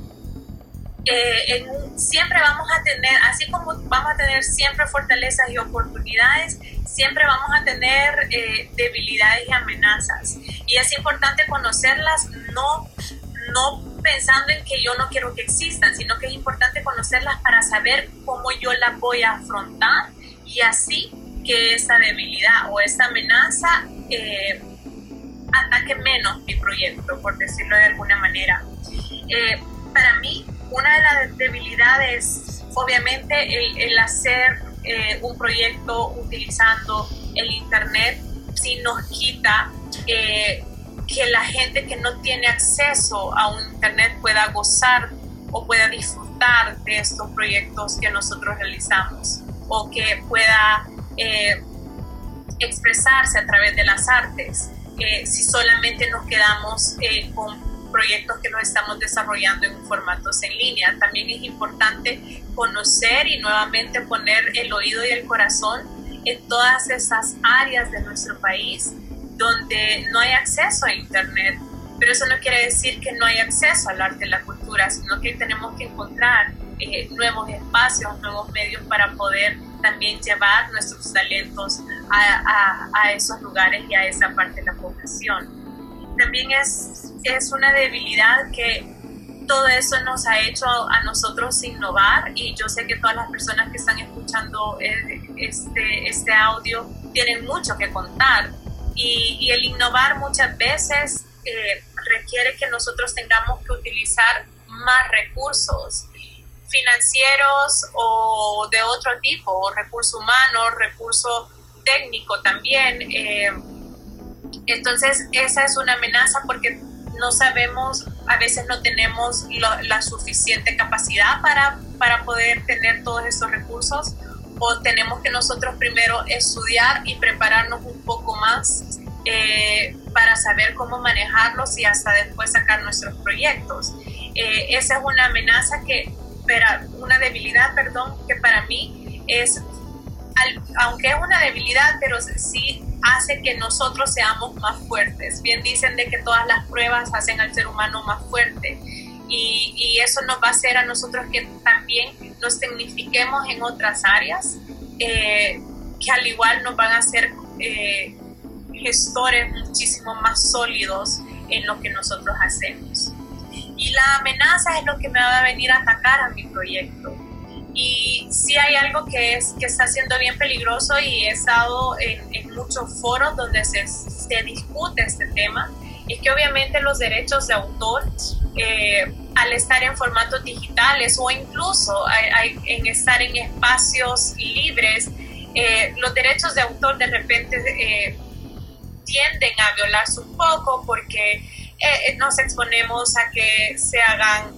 I: eh, siempre vamos a tener, así como vamos a tener siempre fortalezas y oportunidades, siempre vamos a tener eh, debilidades y amenazas. Y es importante conocerlas, no, no pensando en que yo no quiero que existan, sino que es importante conocerlas para saber cómo yo las voy a afrontar y así que esta debilidad o esta amenaza eh, ataque menos mi proyecto, por decirlo de alguna manera. Eh, para mí, una de las debilidades, obviamente, el, hacer eh, un proyecto utilizando el Internet, si nos quita que la gente que no tiene acceso a un Internet pueda gozar o pueda disfrutar de estos proyectos que nosotros realizamos o que pueda eh, expresarse a través de las artes eh, si solamente nos quedamos eh, con proyectos que nos estamos desarrollando en formatos en línea. También es importante conocer y nuevamente poner el oído y el corazón en todas esas áreas de nuestro país donde no hay acceso a Internet. Pero eso no quiere decir que no hay acceso al arte y la cultura, sino que tenemos que encontrar eh, nuevos espacios, nuevos medios para poder también llevar nuestros talentos a, a, esos lugares y a esa parte de la población. También es, es una debilidad que todo eso nos ha hecho a nosotros innovar y yo sé que todas las personas que están escuchando este, este audio tienen mucho que contar y, y el innovar muchas veces eh, requiere que nosotros tengamos que utilizar más recursos financieros o de otro tipo, recurso humano, recurso técnico también. Eh, entonces, esa es una amenaza porque no sabemos, a veces no tenemos la suficiente capacidad para, para poder tener todos estos recursos o tenemos que nosotros primero estudiar y prepararnos un poco más eh, para saber cómo manejarlos y hasta después sacar nuestros proyectos. Eh, esa es una amenaza que una debilidad, perdón, que para mí es, aunque es una debilidad, pero sí hace que nosotros seamos más fuertes. Bien dicen de que todas las pruebas hacen al ser humano más fuerte. Y, eso nos va a hacer a nosotros que también nos signifiquemos en otras áreas, eh, que al igual nos van a hacer eh, gestores muchísimo más sólidos en lo que nosotros hacemos. Y la amenaza es lo que me va a venir a atacar a mi proyecto. Y si hay algo que, es, que está siendo bien peligroso y he estado en, en muchos foros donde se, se, discute este tema, es que obviamente los derechos de autor, eh, al estar en formatos digitales o incluso hay, en estar en espacios libres, eh, los derechos de autor de repente eh, tienden a violarse un poco porque eh, eh, nos exponemos a que se hagan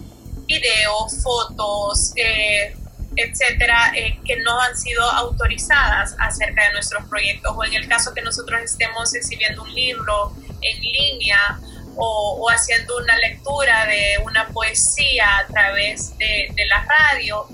I: videos, fotos, eh, etcétera, que no han sido autorizadas acerca de nuestros proyectos, o en el caso que nosotros estemos exhibiendo un libro en línea o, haciendo una lectura de una poesía a través de la radio,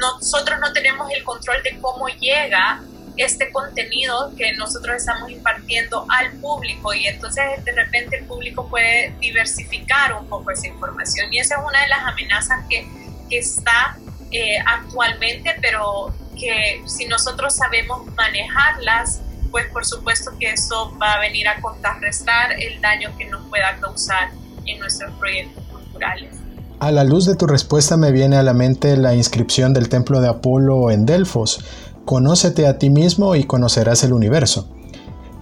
I: nosotros no tenemos el control de cómo llega este contenido que nosotros estamos impartiendo al público y entonces de repente el público puede diversificar un poco esa información y esa es una de las amenazas que, que está eh, actualmente, pero que si nosotros sabemos manejarlas, pues por supuesto que eso va a venir a contrarrestar el daño que nos pueda causar en nuestros proyectos culturales.
H: A la luz de tu respuesta me viene a la mente la inscripción del templo de Apolo en Delfos Conócete a ti mismo y conocerás el universo.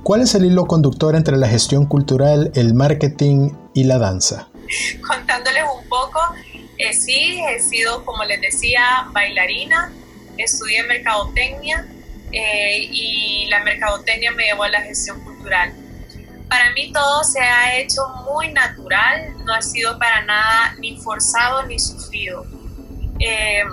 H: ¿Cuál es el hilo conductor entre la gestión cultural, el marketing y la danza?
I: Contándoles un poco, eh, sí, he sido, como les decía, bailarina, estudié mercadotecnia eh, y la mercadotecnia me llevó a la gestión cultural. Para mí todo se ha hecho muy natural, no ha sido para nada ni forzado ni sufrido. Eh,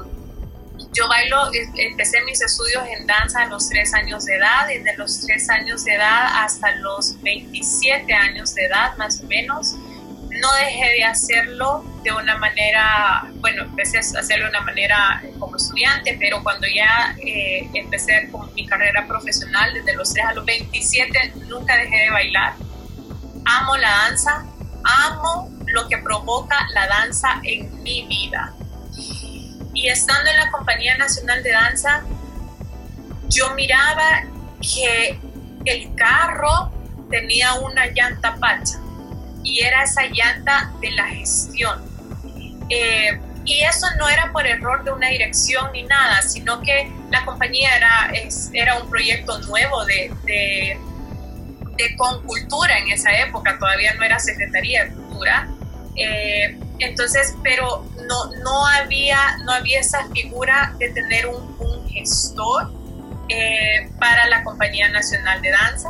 I: yo bailo, empecé mis estudios en danza a los tres años de edad y de los tres años de edad hasta los 27 años de edad más o menos. No dejé de hacerlo de una manera, bueno, empecé a hacerlo de una manera como estudiante, pero cuando ya eh, empecé con mi carrera profesional, desde los 3 a los 27, nunca dejé de bailar. Amo la danza, amo lo que provoca la danza en mi vida y estando en la Compañía Nacional de Danza, yo miraba que el carro tenía una llanta pacha y era esa llanta de la gestión. Eh, y eso no era por error de una dirección ni nada, sino que la compañía era, era un proyecto nuevo de, de, de en esa época, todavía no era Secretaría de Cultura. Eh, entonces, pero no, no, había, no había esa figura de tener un, gestor eh, para la Compañía Nacional de Danza.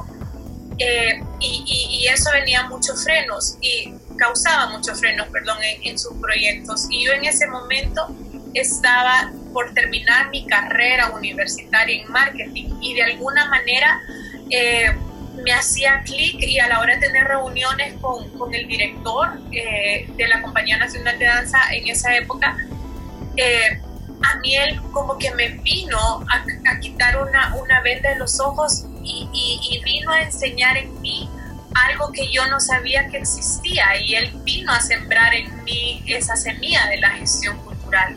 I: eh, y, eso venía muchos frenos y causaba muchos frenos, perdón, en, sus proyectos. Y yo en ese momento estaba por terminar mi carrera universitaria en marketing y de alguna manera eh, me hacía clic y a la hora de tener reuniones con, con el director eh, de la Compañía Nacional de Danza en esa época, a mí él como que me vino a, a quitar una, una venda de los ojos y, vino a enseñar en mí algo que yo no sabía que existía y él vino a sembrar en mí esa semilla de la gestión cultural.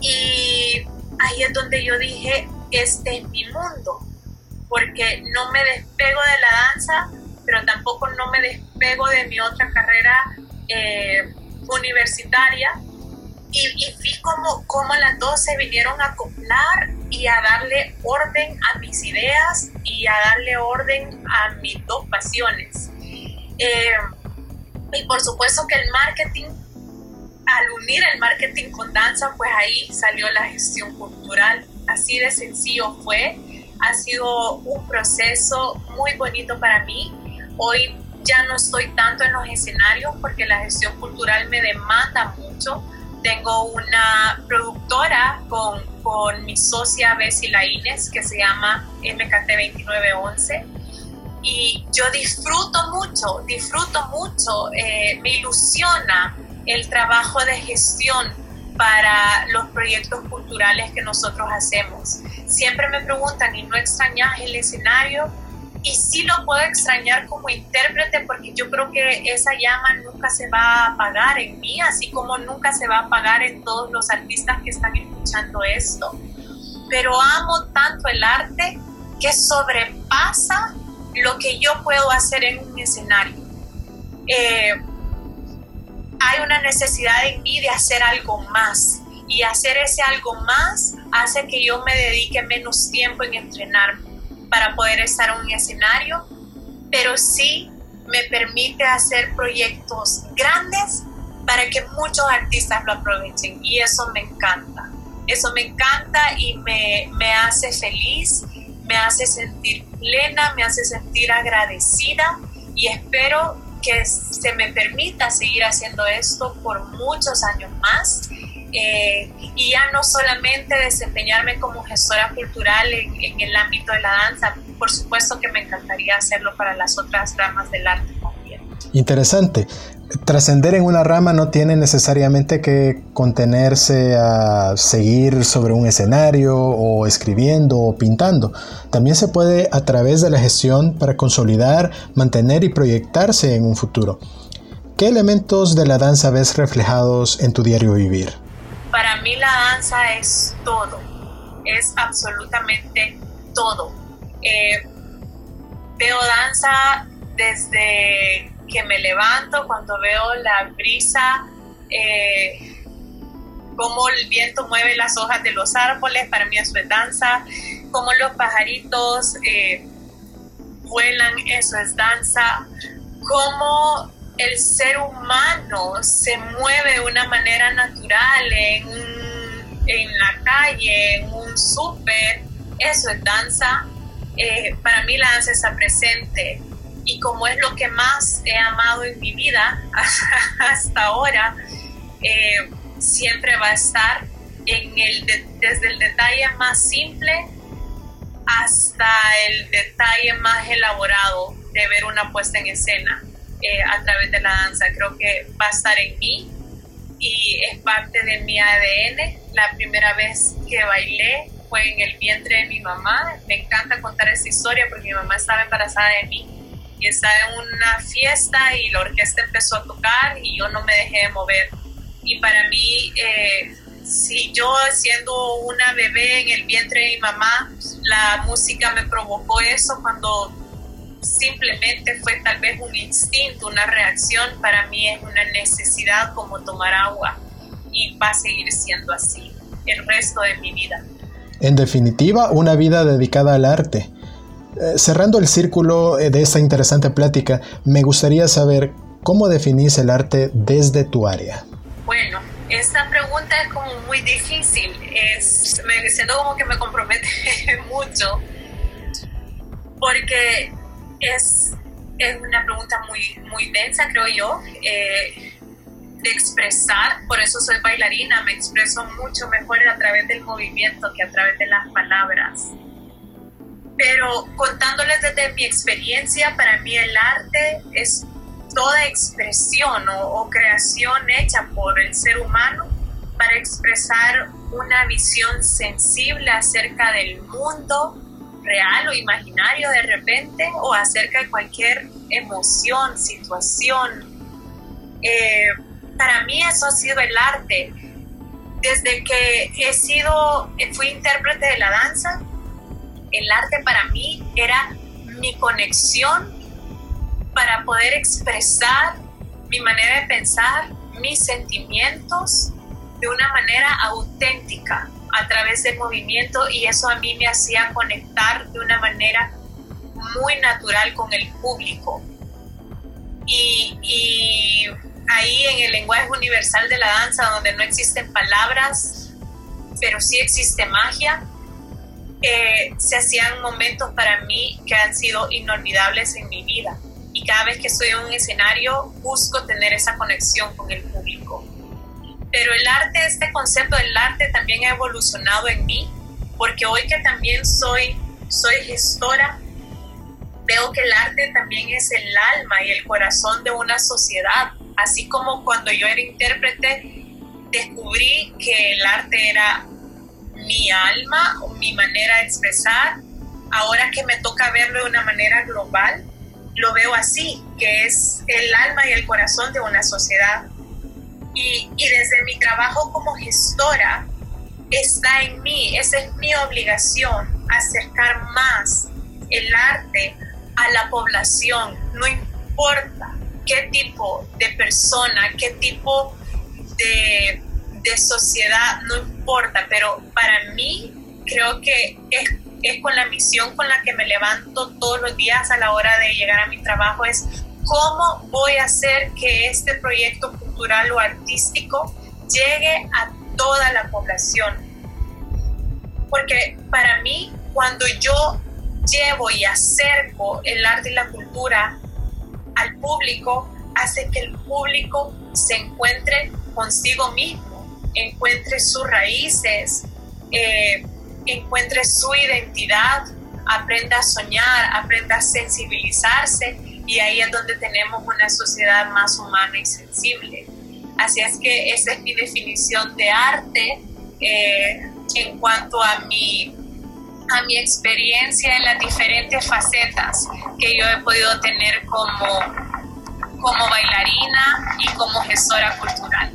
I: Y ahí es donde yo dije, este es mi mundo, porque no me despego de la danza, pero tampoco no me despego de mi otra carrera eh, universitaria. Y, y vi cómo, cómo las dos se vinieron a acoplar y a darle orden a mis ideas y a darle orden a mis dos pasiones. Eh, y por supuesto que el marketing, al unir el marketing con danza, pues ahí salió la gestión cultural. Así de sencillo fue. Ha sido un proceso muy bonito para mí. Hoy ya no estoy tanto en los escenarios porque la gestión cultural me demanda mucho tengo una productora con, con mi socia Bessie Laínez que se llama MKT 2911 y yo disfruto mucho, disfruto mucho, eh, me ilusiona el trabajo de gestión para los proyectos culturales que nosotros hacemos. Siempre me preguntan, ¿y no extrañas el escenario? y sí lo puedo extrañar como intérprete porque yo creo que esa llama nunca se va a apagar en mí, así como nunca se va a apagar en todos los artistas que están escuchando esto. Pero amo tanto el arte que sobrepasa lo que yo puedo hacer en un escenario. Eh, hay una necesidad en mí de hacer algo más y hacer ese algo más hace que yo me dedique menos tiempo en entrenarme para poder estar en un escenario, pero sí me permite hacer proyectos grandes para que muchos artistas lo aprovechen y eso me encanta. Eso me encanta y me, me hace feliz, me hace sentir plena, me hace sentir agradecida y espero que se me permita seguir haciendo esto por muchos años más eh, y ya no solamente desempeñarme como gestora cultural en, el ámbito de la danza, por supuesto que me encantaría hacerlo para las otras ramas del arte también.
H: Interesante. Trascender en una rama no tiene necesariamente que contenerse a seguir sobre un escenario o escribiendo o pintando. También se puede a través de la gestión para consolidar, mantener y proyectarse en un futuro. ¿Qué elementos de la danza ves reflejados en tu diario vivir?
I: para mí la danza es todo, es absolutamente todo. Eh, veo danza desde que me levanto, cuando veo la brisa, eh, cómo el viento mueve las hojas de los árboles, para mí eso es danza, cómo los pajaritos eh, vuelan, eso es danza, cómo el ser humano se mueve de una manera natural en, en la calle, en un súper, eso es danza. Eh, para mí la danza está presente y como es lo que más he amado en mi vida hasta ahora, eh, siempre va a estar en el desde el detalle más simple hasta el detalle más elaborado de ver una puesta en escena. Eh, a través de la danza. Creo que va a estar en mí y es parte de mi ADN. La primera vez que bailé fue en el vientre de mi mamá. Me encanta contar esa historia porque mi mamá estaba embarazada de mí y estaba en una fiesta y la orquesta empezó a tocar y yo no me dejé de mover. Y para mí, eh, si yo siendo una bebé en el vientre de mi mamá, la música me provocó eso cuando simplemente fue tal vez un instinto, una reacción, para mí es una necesidad como tomar agua y va a seguir siendo así el resto de mi vida.
H: En definitiva, una vida dedicada al arte. Eh, cerrando el círculo eh, de esta interesante plática, me gustaría saber cómo definís el arte desde tu área.
I: Bueno, esta pregunta es como muy difícil, es, me siento como que me compromete mucho, porque es, es una pregunta muy, muy densa, creo yo, eh, de expresar. Por eso soy bailarina, me expreso mucho mejor a través del movimiento que a través de las palabras. Pero contándoles desde mi experiencia, para mí el arte es toda expresión o, creación hecha por el ser humano para expresar una visión sensible acerca del mundo, real o imaginario de repente o acerca de cualquier emoción, situación. Eh, para mí eso ha sido el arte. Desde que he sido, fui intérprete de la danza, el arte para mí era mi conexión para poder expresar mi manera de pensar, mis sentimientos de una manera auténtica, a través del movimiento y eso a mí me hacía conectar de una manera muy natural con el público. Y, ahí en el lenguaje universal de la danza, donde no existen palabras, pero sí existe magia, se hacían momentos para mí que han sido inolvidables en mi vida. Y cada vez que estoy en un escenario, busco tener esa conexión con el público pero el arte, este concepto del arte también ha evolucionado en mí, porque hoy que también soy, soy gestora, veo que el arte también es el alma y el corazón de una sociedad, así como cuando yo era intérprete, descubrí que el arte era mi alma o mi manera de expresar, ahora que me toca verlo de una manera global, lo veo así, que es el alma y el corazón de una sociedad. Y, desde mi trabajo como gestora, está en mí, esa es mi obligación, acercar más el arte a la población, no importa qué tipo de persona, qué tipo de, de sociedad, no importa, pero para mí creo que es, es, con la misión con la que me levanto todos los días a la hora de llegar a mi trabajo, es cómo voy a hacer que este proyecto cultural o artístico llegue a toda la población. Porque para mí, cuando yo llevo y acerco el arte y la cultura al público, hace que el público se encuentre consigo mismo, encuentre sus raíces, eh, encuentre su identidad, aprenda a soñar, aprenda a sensibilizarse y ahí es donde tenemos una sociedad más humana y sensible. Así es que esa es mi definición de arte eh, en cuanto a mi, a mi experiencia en las diferentes facetas que yo he podido tener como, como bailarina y como gestora cultural.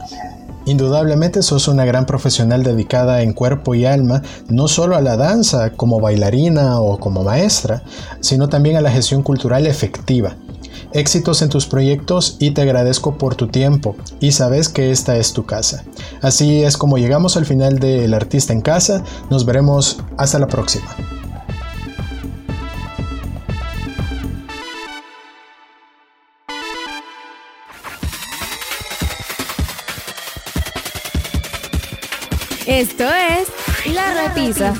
H: Indudablemente sos una gran profesional dedicada en cuerpo y alma, no solo a la danza como bailarina o como maestra, sino también a la gestión cultural efectiva. Éxitos en tus proyectos y te agradezco por tu tiempo y sabes que esta es tu casa. Así es como llegamos al final de El Artista en Casa. Nos veremos hasta la próxima.
B: Esto es La Repisa.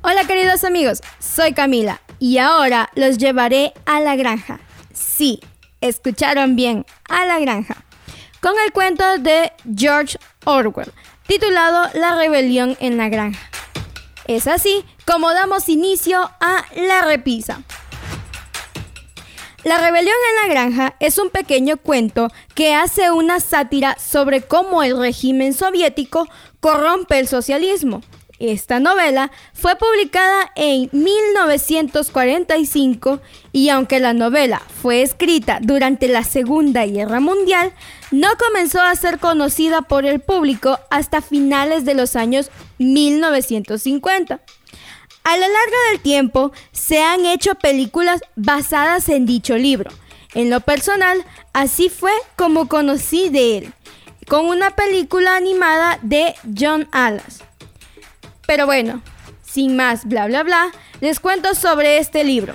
B: Hola queridos amigos, soy Camila y ahora los llevaré a la granja. Sí, escucharon bien, a la granja. Con el cuento de George Orwell, titulado La rebelión en la granja. Es así como damos inicio a La Repisa. La rebelión en la granja es un pequeño cuento que hace una sátira sobre cómo el régimen soviético corrompe el socialismo. Esta novela fue publicada en 1945 y aunque la novela fue escrita durante la Segunda Guerra Mundial, no comenzó a ser conocida por el público hasta finales de los años 1950. A lo largo del tiempo se han hecho películas basadas en dicho libro. En lo personal, así fue como conocí de él, con una película animada de John Alas. Pero bueno, sin más bla bla bla, les cuento sobre este libro.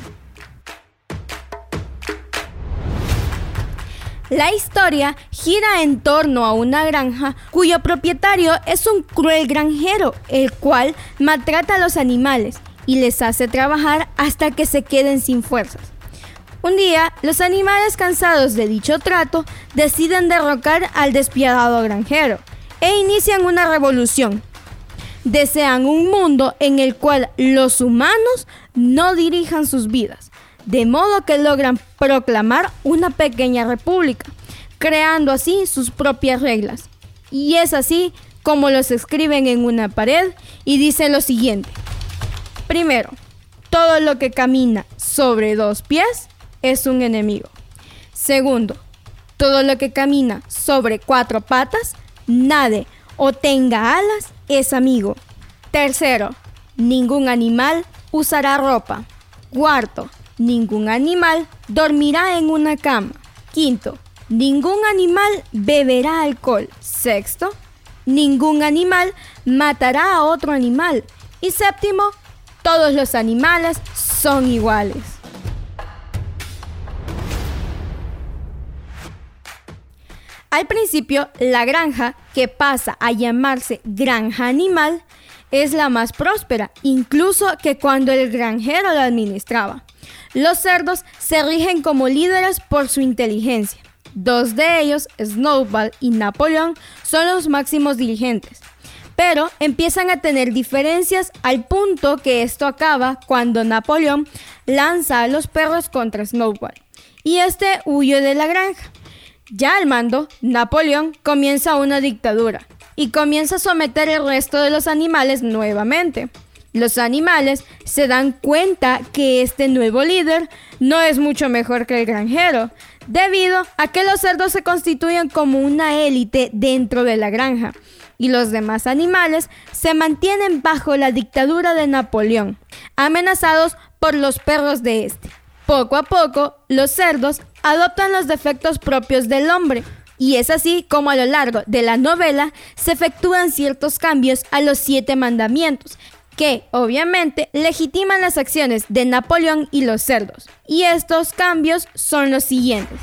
B: La historia gira en torno a una granja cuyo propietario es un cruel granjero, el cual maltrata a los animales y les hace trabajar hasta que se queden sin fuerzas. Un día, los animales cansados de dicho trato deciden derrocar al despiadado granjero e inician una revolución. Desean un mundo en el cual los humanos no dirijan sus vidas, de modo que logran proclamar una pequeña república, creando así sus propias reglas. Y es así como los escriben en una pared y dicen lo siguiente. Primero, todo lo que camina sobre dos pies es un enemigo. Segundo, todo lo que camina sobre cuatro patas, nade o tenga alas es amigo. Tercero, ningún animal usará ropa. Cuarto, ningún animal dormirá en una cama. Quinto, ningún animal beberá alcohol. Sexto, ningún animal matará a otro animal. Y séptimo, todos los animales son iguales. Al principio, la granja, que pasa a llamarse granja animal, es la más próspera, incluso que cuando el granjero la administraba. Los cerdos se rigen como líderes por su inteligencia. Dos de ellos, Snowball y Napoleón, son los máximos dirigentes. Pero empiezan a tener diferencias al punto que esto acaba cuando Napoleón lanza a los perros contra Snowball y este huye de la granja. Ya al mando, Napoleón comienza una dictadura y comienza a someter el resto de los animales nuevamente. Los animales se dan cuenta que este nuevo líder no es mucho mejor que el granjero, debido a que los cerdos se constituyen como una élite dentro de la granja y los demás animales se mantienen bajo la dictadura de Napoleón, amenazados por los perros de este. Poco a poco, los cerdos adoptan los defectos propios del hombre, y es así como a lo largo de la novela se efectúan ciertos cambios a los siete mandamientos, que obviamente legitiman las acciones de Napoleón y los cerdos. Y estos cambios son los siguientes.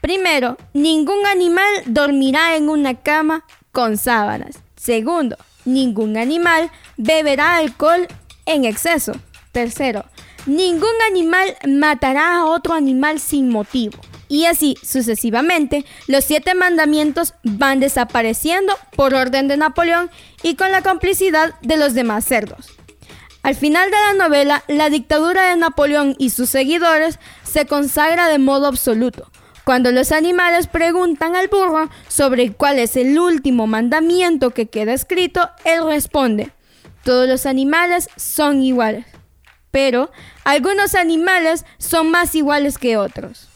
B: Primero, ningún animal dormirá en una cama con sábanas. Segundo, ningún animal beberá alcohol en exceso. Tercero, ningún animal matará a otro animal sin motivo. Y así sucesivamente, los siete mandamientos van desapareciendo por orden de Napoleón y con la complicidad de los demás cerdos. Al final de la novela, la dictadura de Napoleón y sus seguidores se consagra de modo absoluto. Cuando los animales preguntan al burro sobre cuál es el último mandamiento que queda escrito, él responde, todos los animales son iguales, pero algunos animales son más iguales que otros.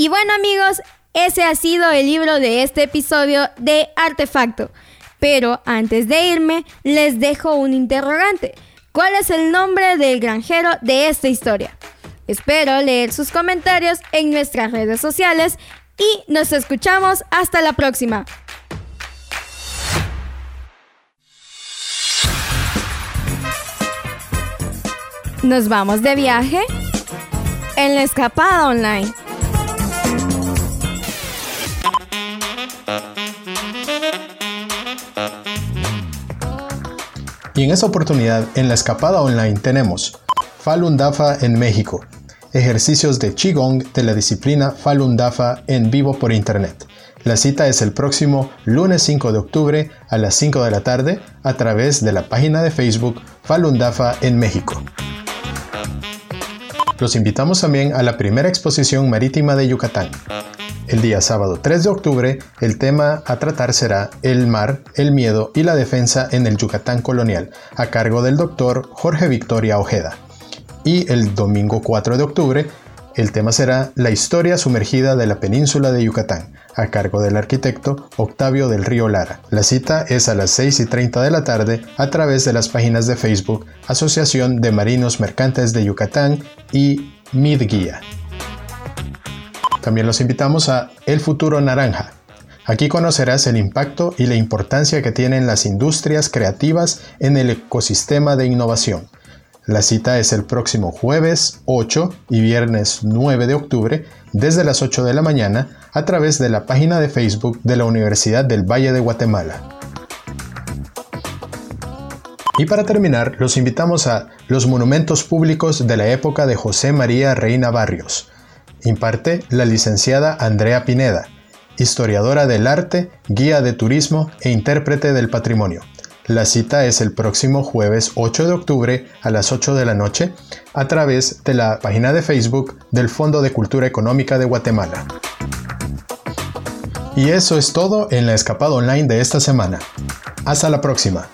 B: Y bueno amigos, ese ha sido el libro de este episodio de Artefacto. Pero antes de irme, les dejo un interrogante. ¿Cuál es el nombre del granjero de esta historia? Espero leer sus comentarios en nuestras redes sociales y nos escuchamos hasta la próxima. Nos vamos de viaje en la escapada online.
H: Y en esta oportunidad, en la escapada online tenemos Falun Dafa en México, ejercicios de Qigong de la disciplina Falun Dafa en vivo por internet. La cita es el próximo lunes 5 de octubre a las 5 de la tarde a través de la página de Facebook Falun Dafa en México. Los invitamos también a la primera exposición marítima de Yucatán. El día sábado 3 de octubre, el tema a tratar será El mar, el miedo y la defensa en el Yucatán colonial, a cargo del doctor Jorge Victoria Ojeda. Y el domingo 4 de octubre, el tema será La historia sumergida de la península de Yucatán, a cargo del arquitecto Octavio del Río Lara. La cita es a las 6 y 30 de la tarde a través de las páginas de Facebook Asociación de Marinos Mercantes de Yucatán y Midguía. También los invitamos a El Futuro Naranja. Aquí conocerás el impacto y la importancia que tienen las industrias creativas en el ecosistema de innovación. La cita es el próximo jueves 8 y viernes 9 de octubre desde las 8 de la mañana a través de la página de Facebook de la Universidad del Valle de Guatemala. Y para terminar, los invitamos a los monumentos públicos de la época de José María Reina Barrios. Imparte la licenciada Andrea Pineda, historiadora del arte, guía de turismo e intérprete del patrimonio. La cita es el próximo jueves 8 de octubre a las 8 de la noche a través de la página de Facebook del Fondo de Cultura Económica de Guatemala. Y eso es todo en la escapada online de esta semana. Hasta la próxima.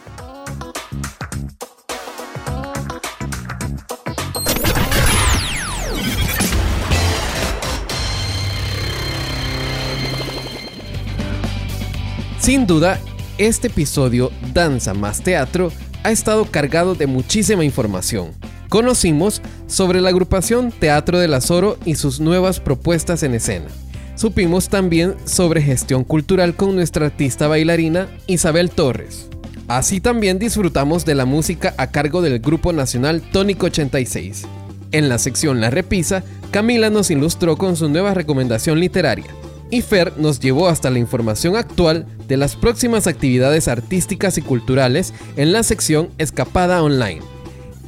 C: Sin duda, este episodio Danza más Teatro ha estado cargado de muchísima información. Conocimos sobre la agrupación Teatro del Azoro y sus nuevas propuestas en escena. Supimos también sobre gestión cultural con nuestra artista bailarina Isabel Torres. Así también disfrutamos de la música a cargo del Grupo Nacional Tónico 86. En la sección La Repisa, Camila nos ilustró con su nueva recomendación literaria, y Fer nos llevó hasta la información actual de las próximas actividades artísticas y culturales en la sección Escapada Online.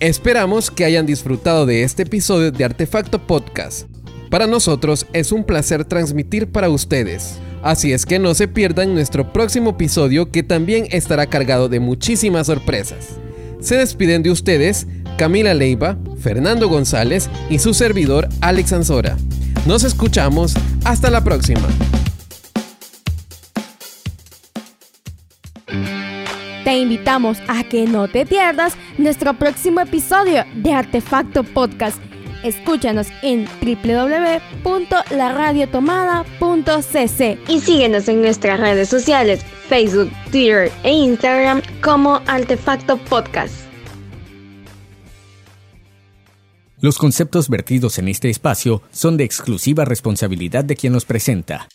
C: Esperamos que hayan disfrutado de este episodio de Artefacto Podcast. Para nosotros es un placer transmitir para ustedes. Así es que no se pierdan nuestro próximo episodio que también estará cargado de muchísimas sorpresas. Se despiden de ustedes Camila Leiva, Fernando González y su servidor Alex Ansora. Nos escuchamos. Hasta la próxima.
B: Te invitamos a que no te pierdas nuestro próximo episodio de Artefacto Podcast. Escúchanos en www.laradiotomada.cc
J: y síguenos en nuestras redes sociales, Facebook, Twitter e Instagram como Artefacto Podcast.
A: Los conceptos vertidos en este espacio son de exclusiva responsabilidad de quien los presenta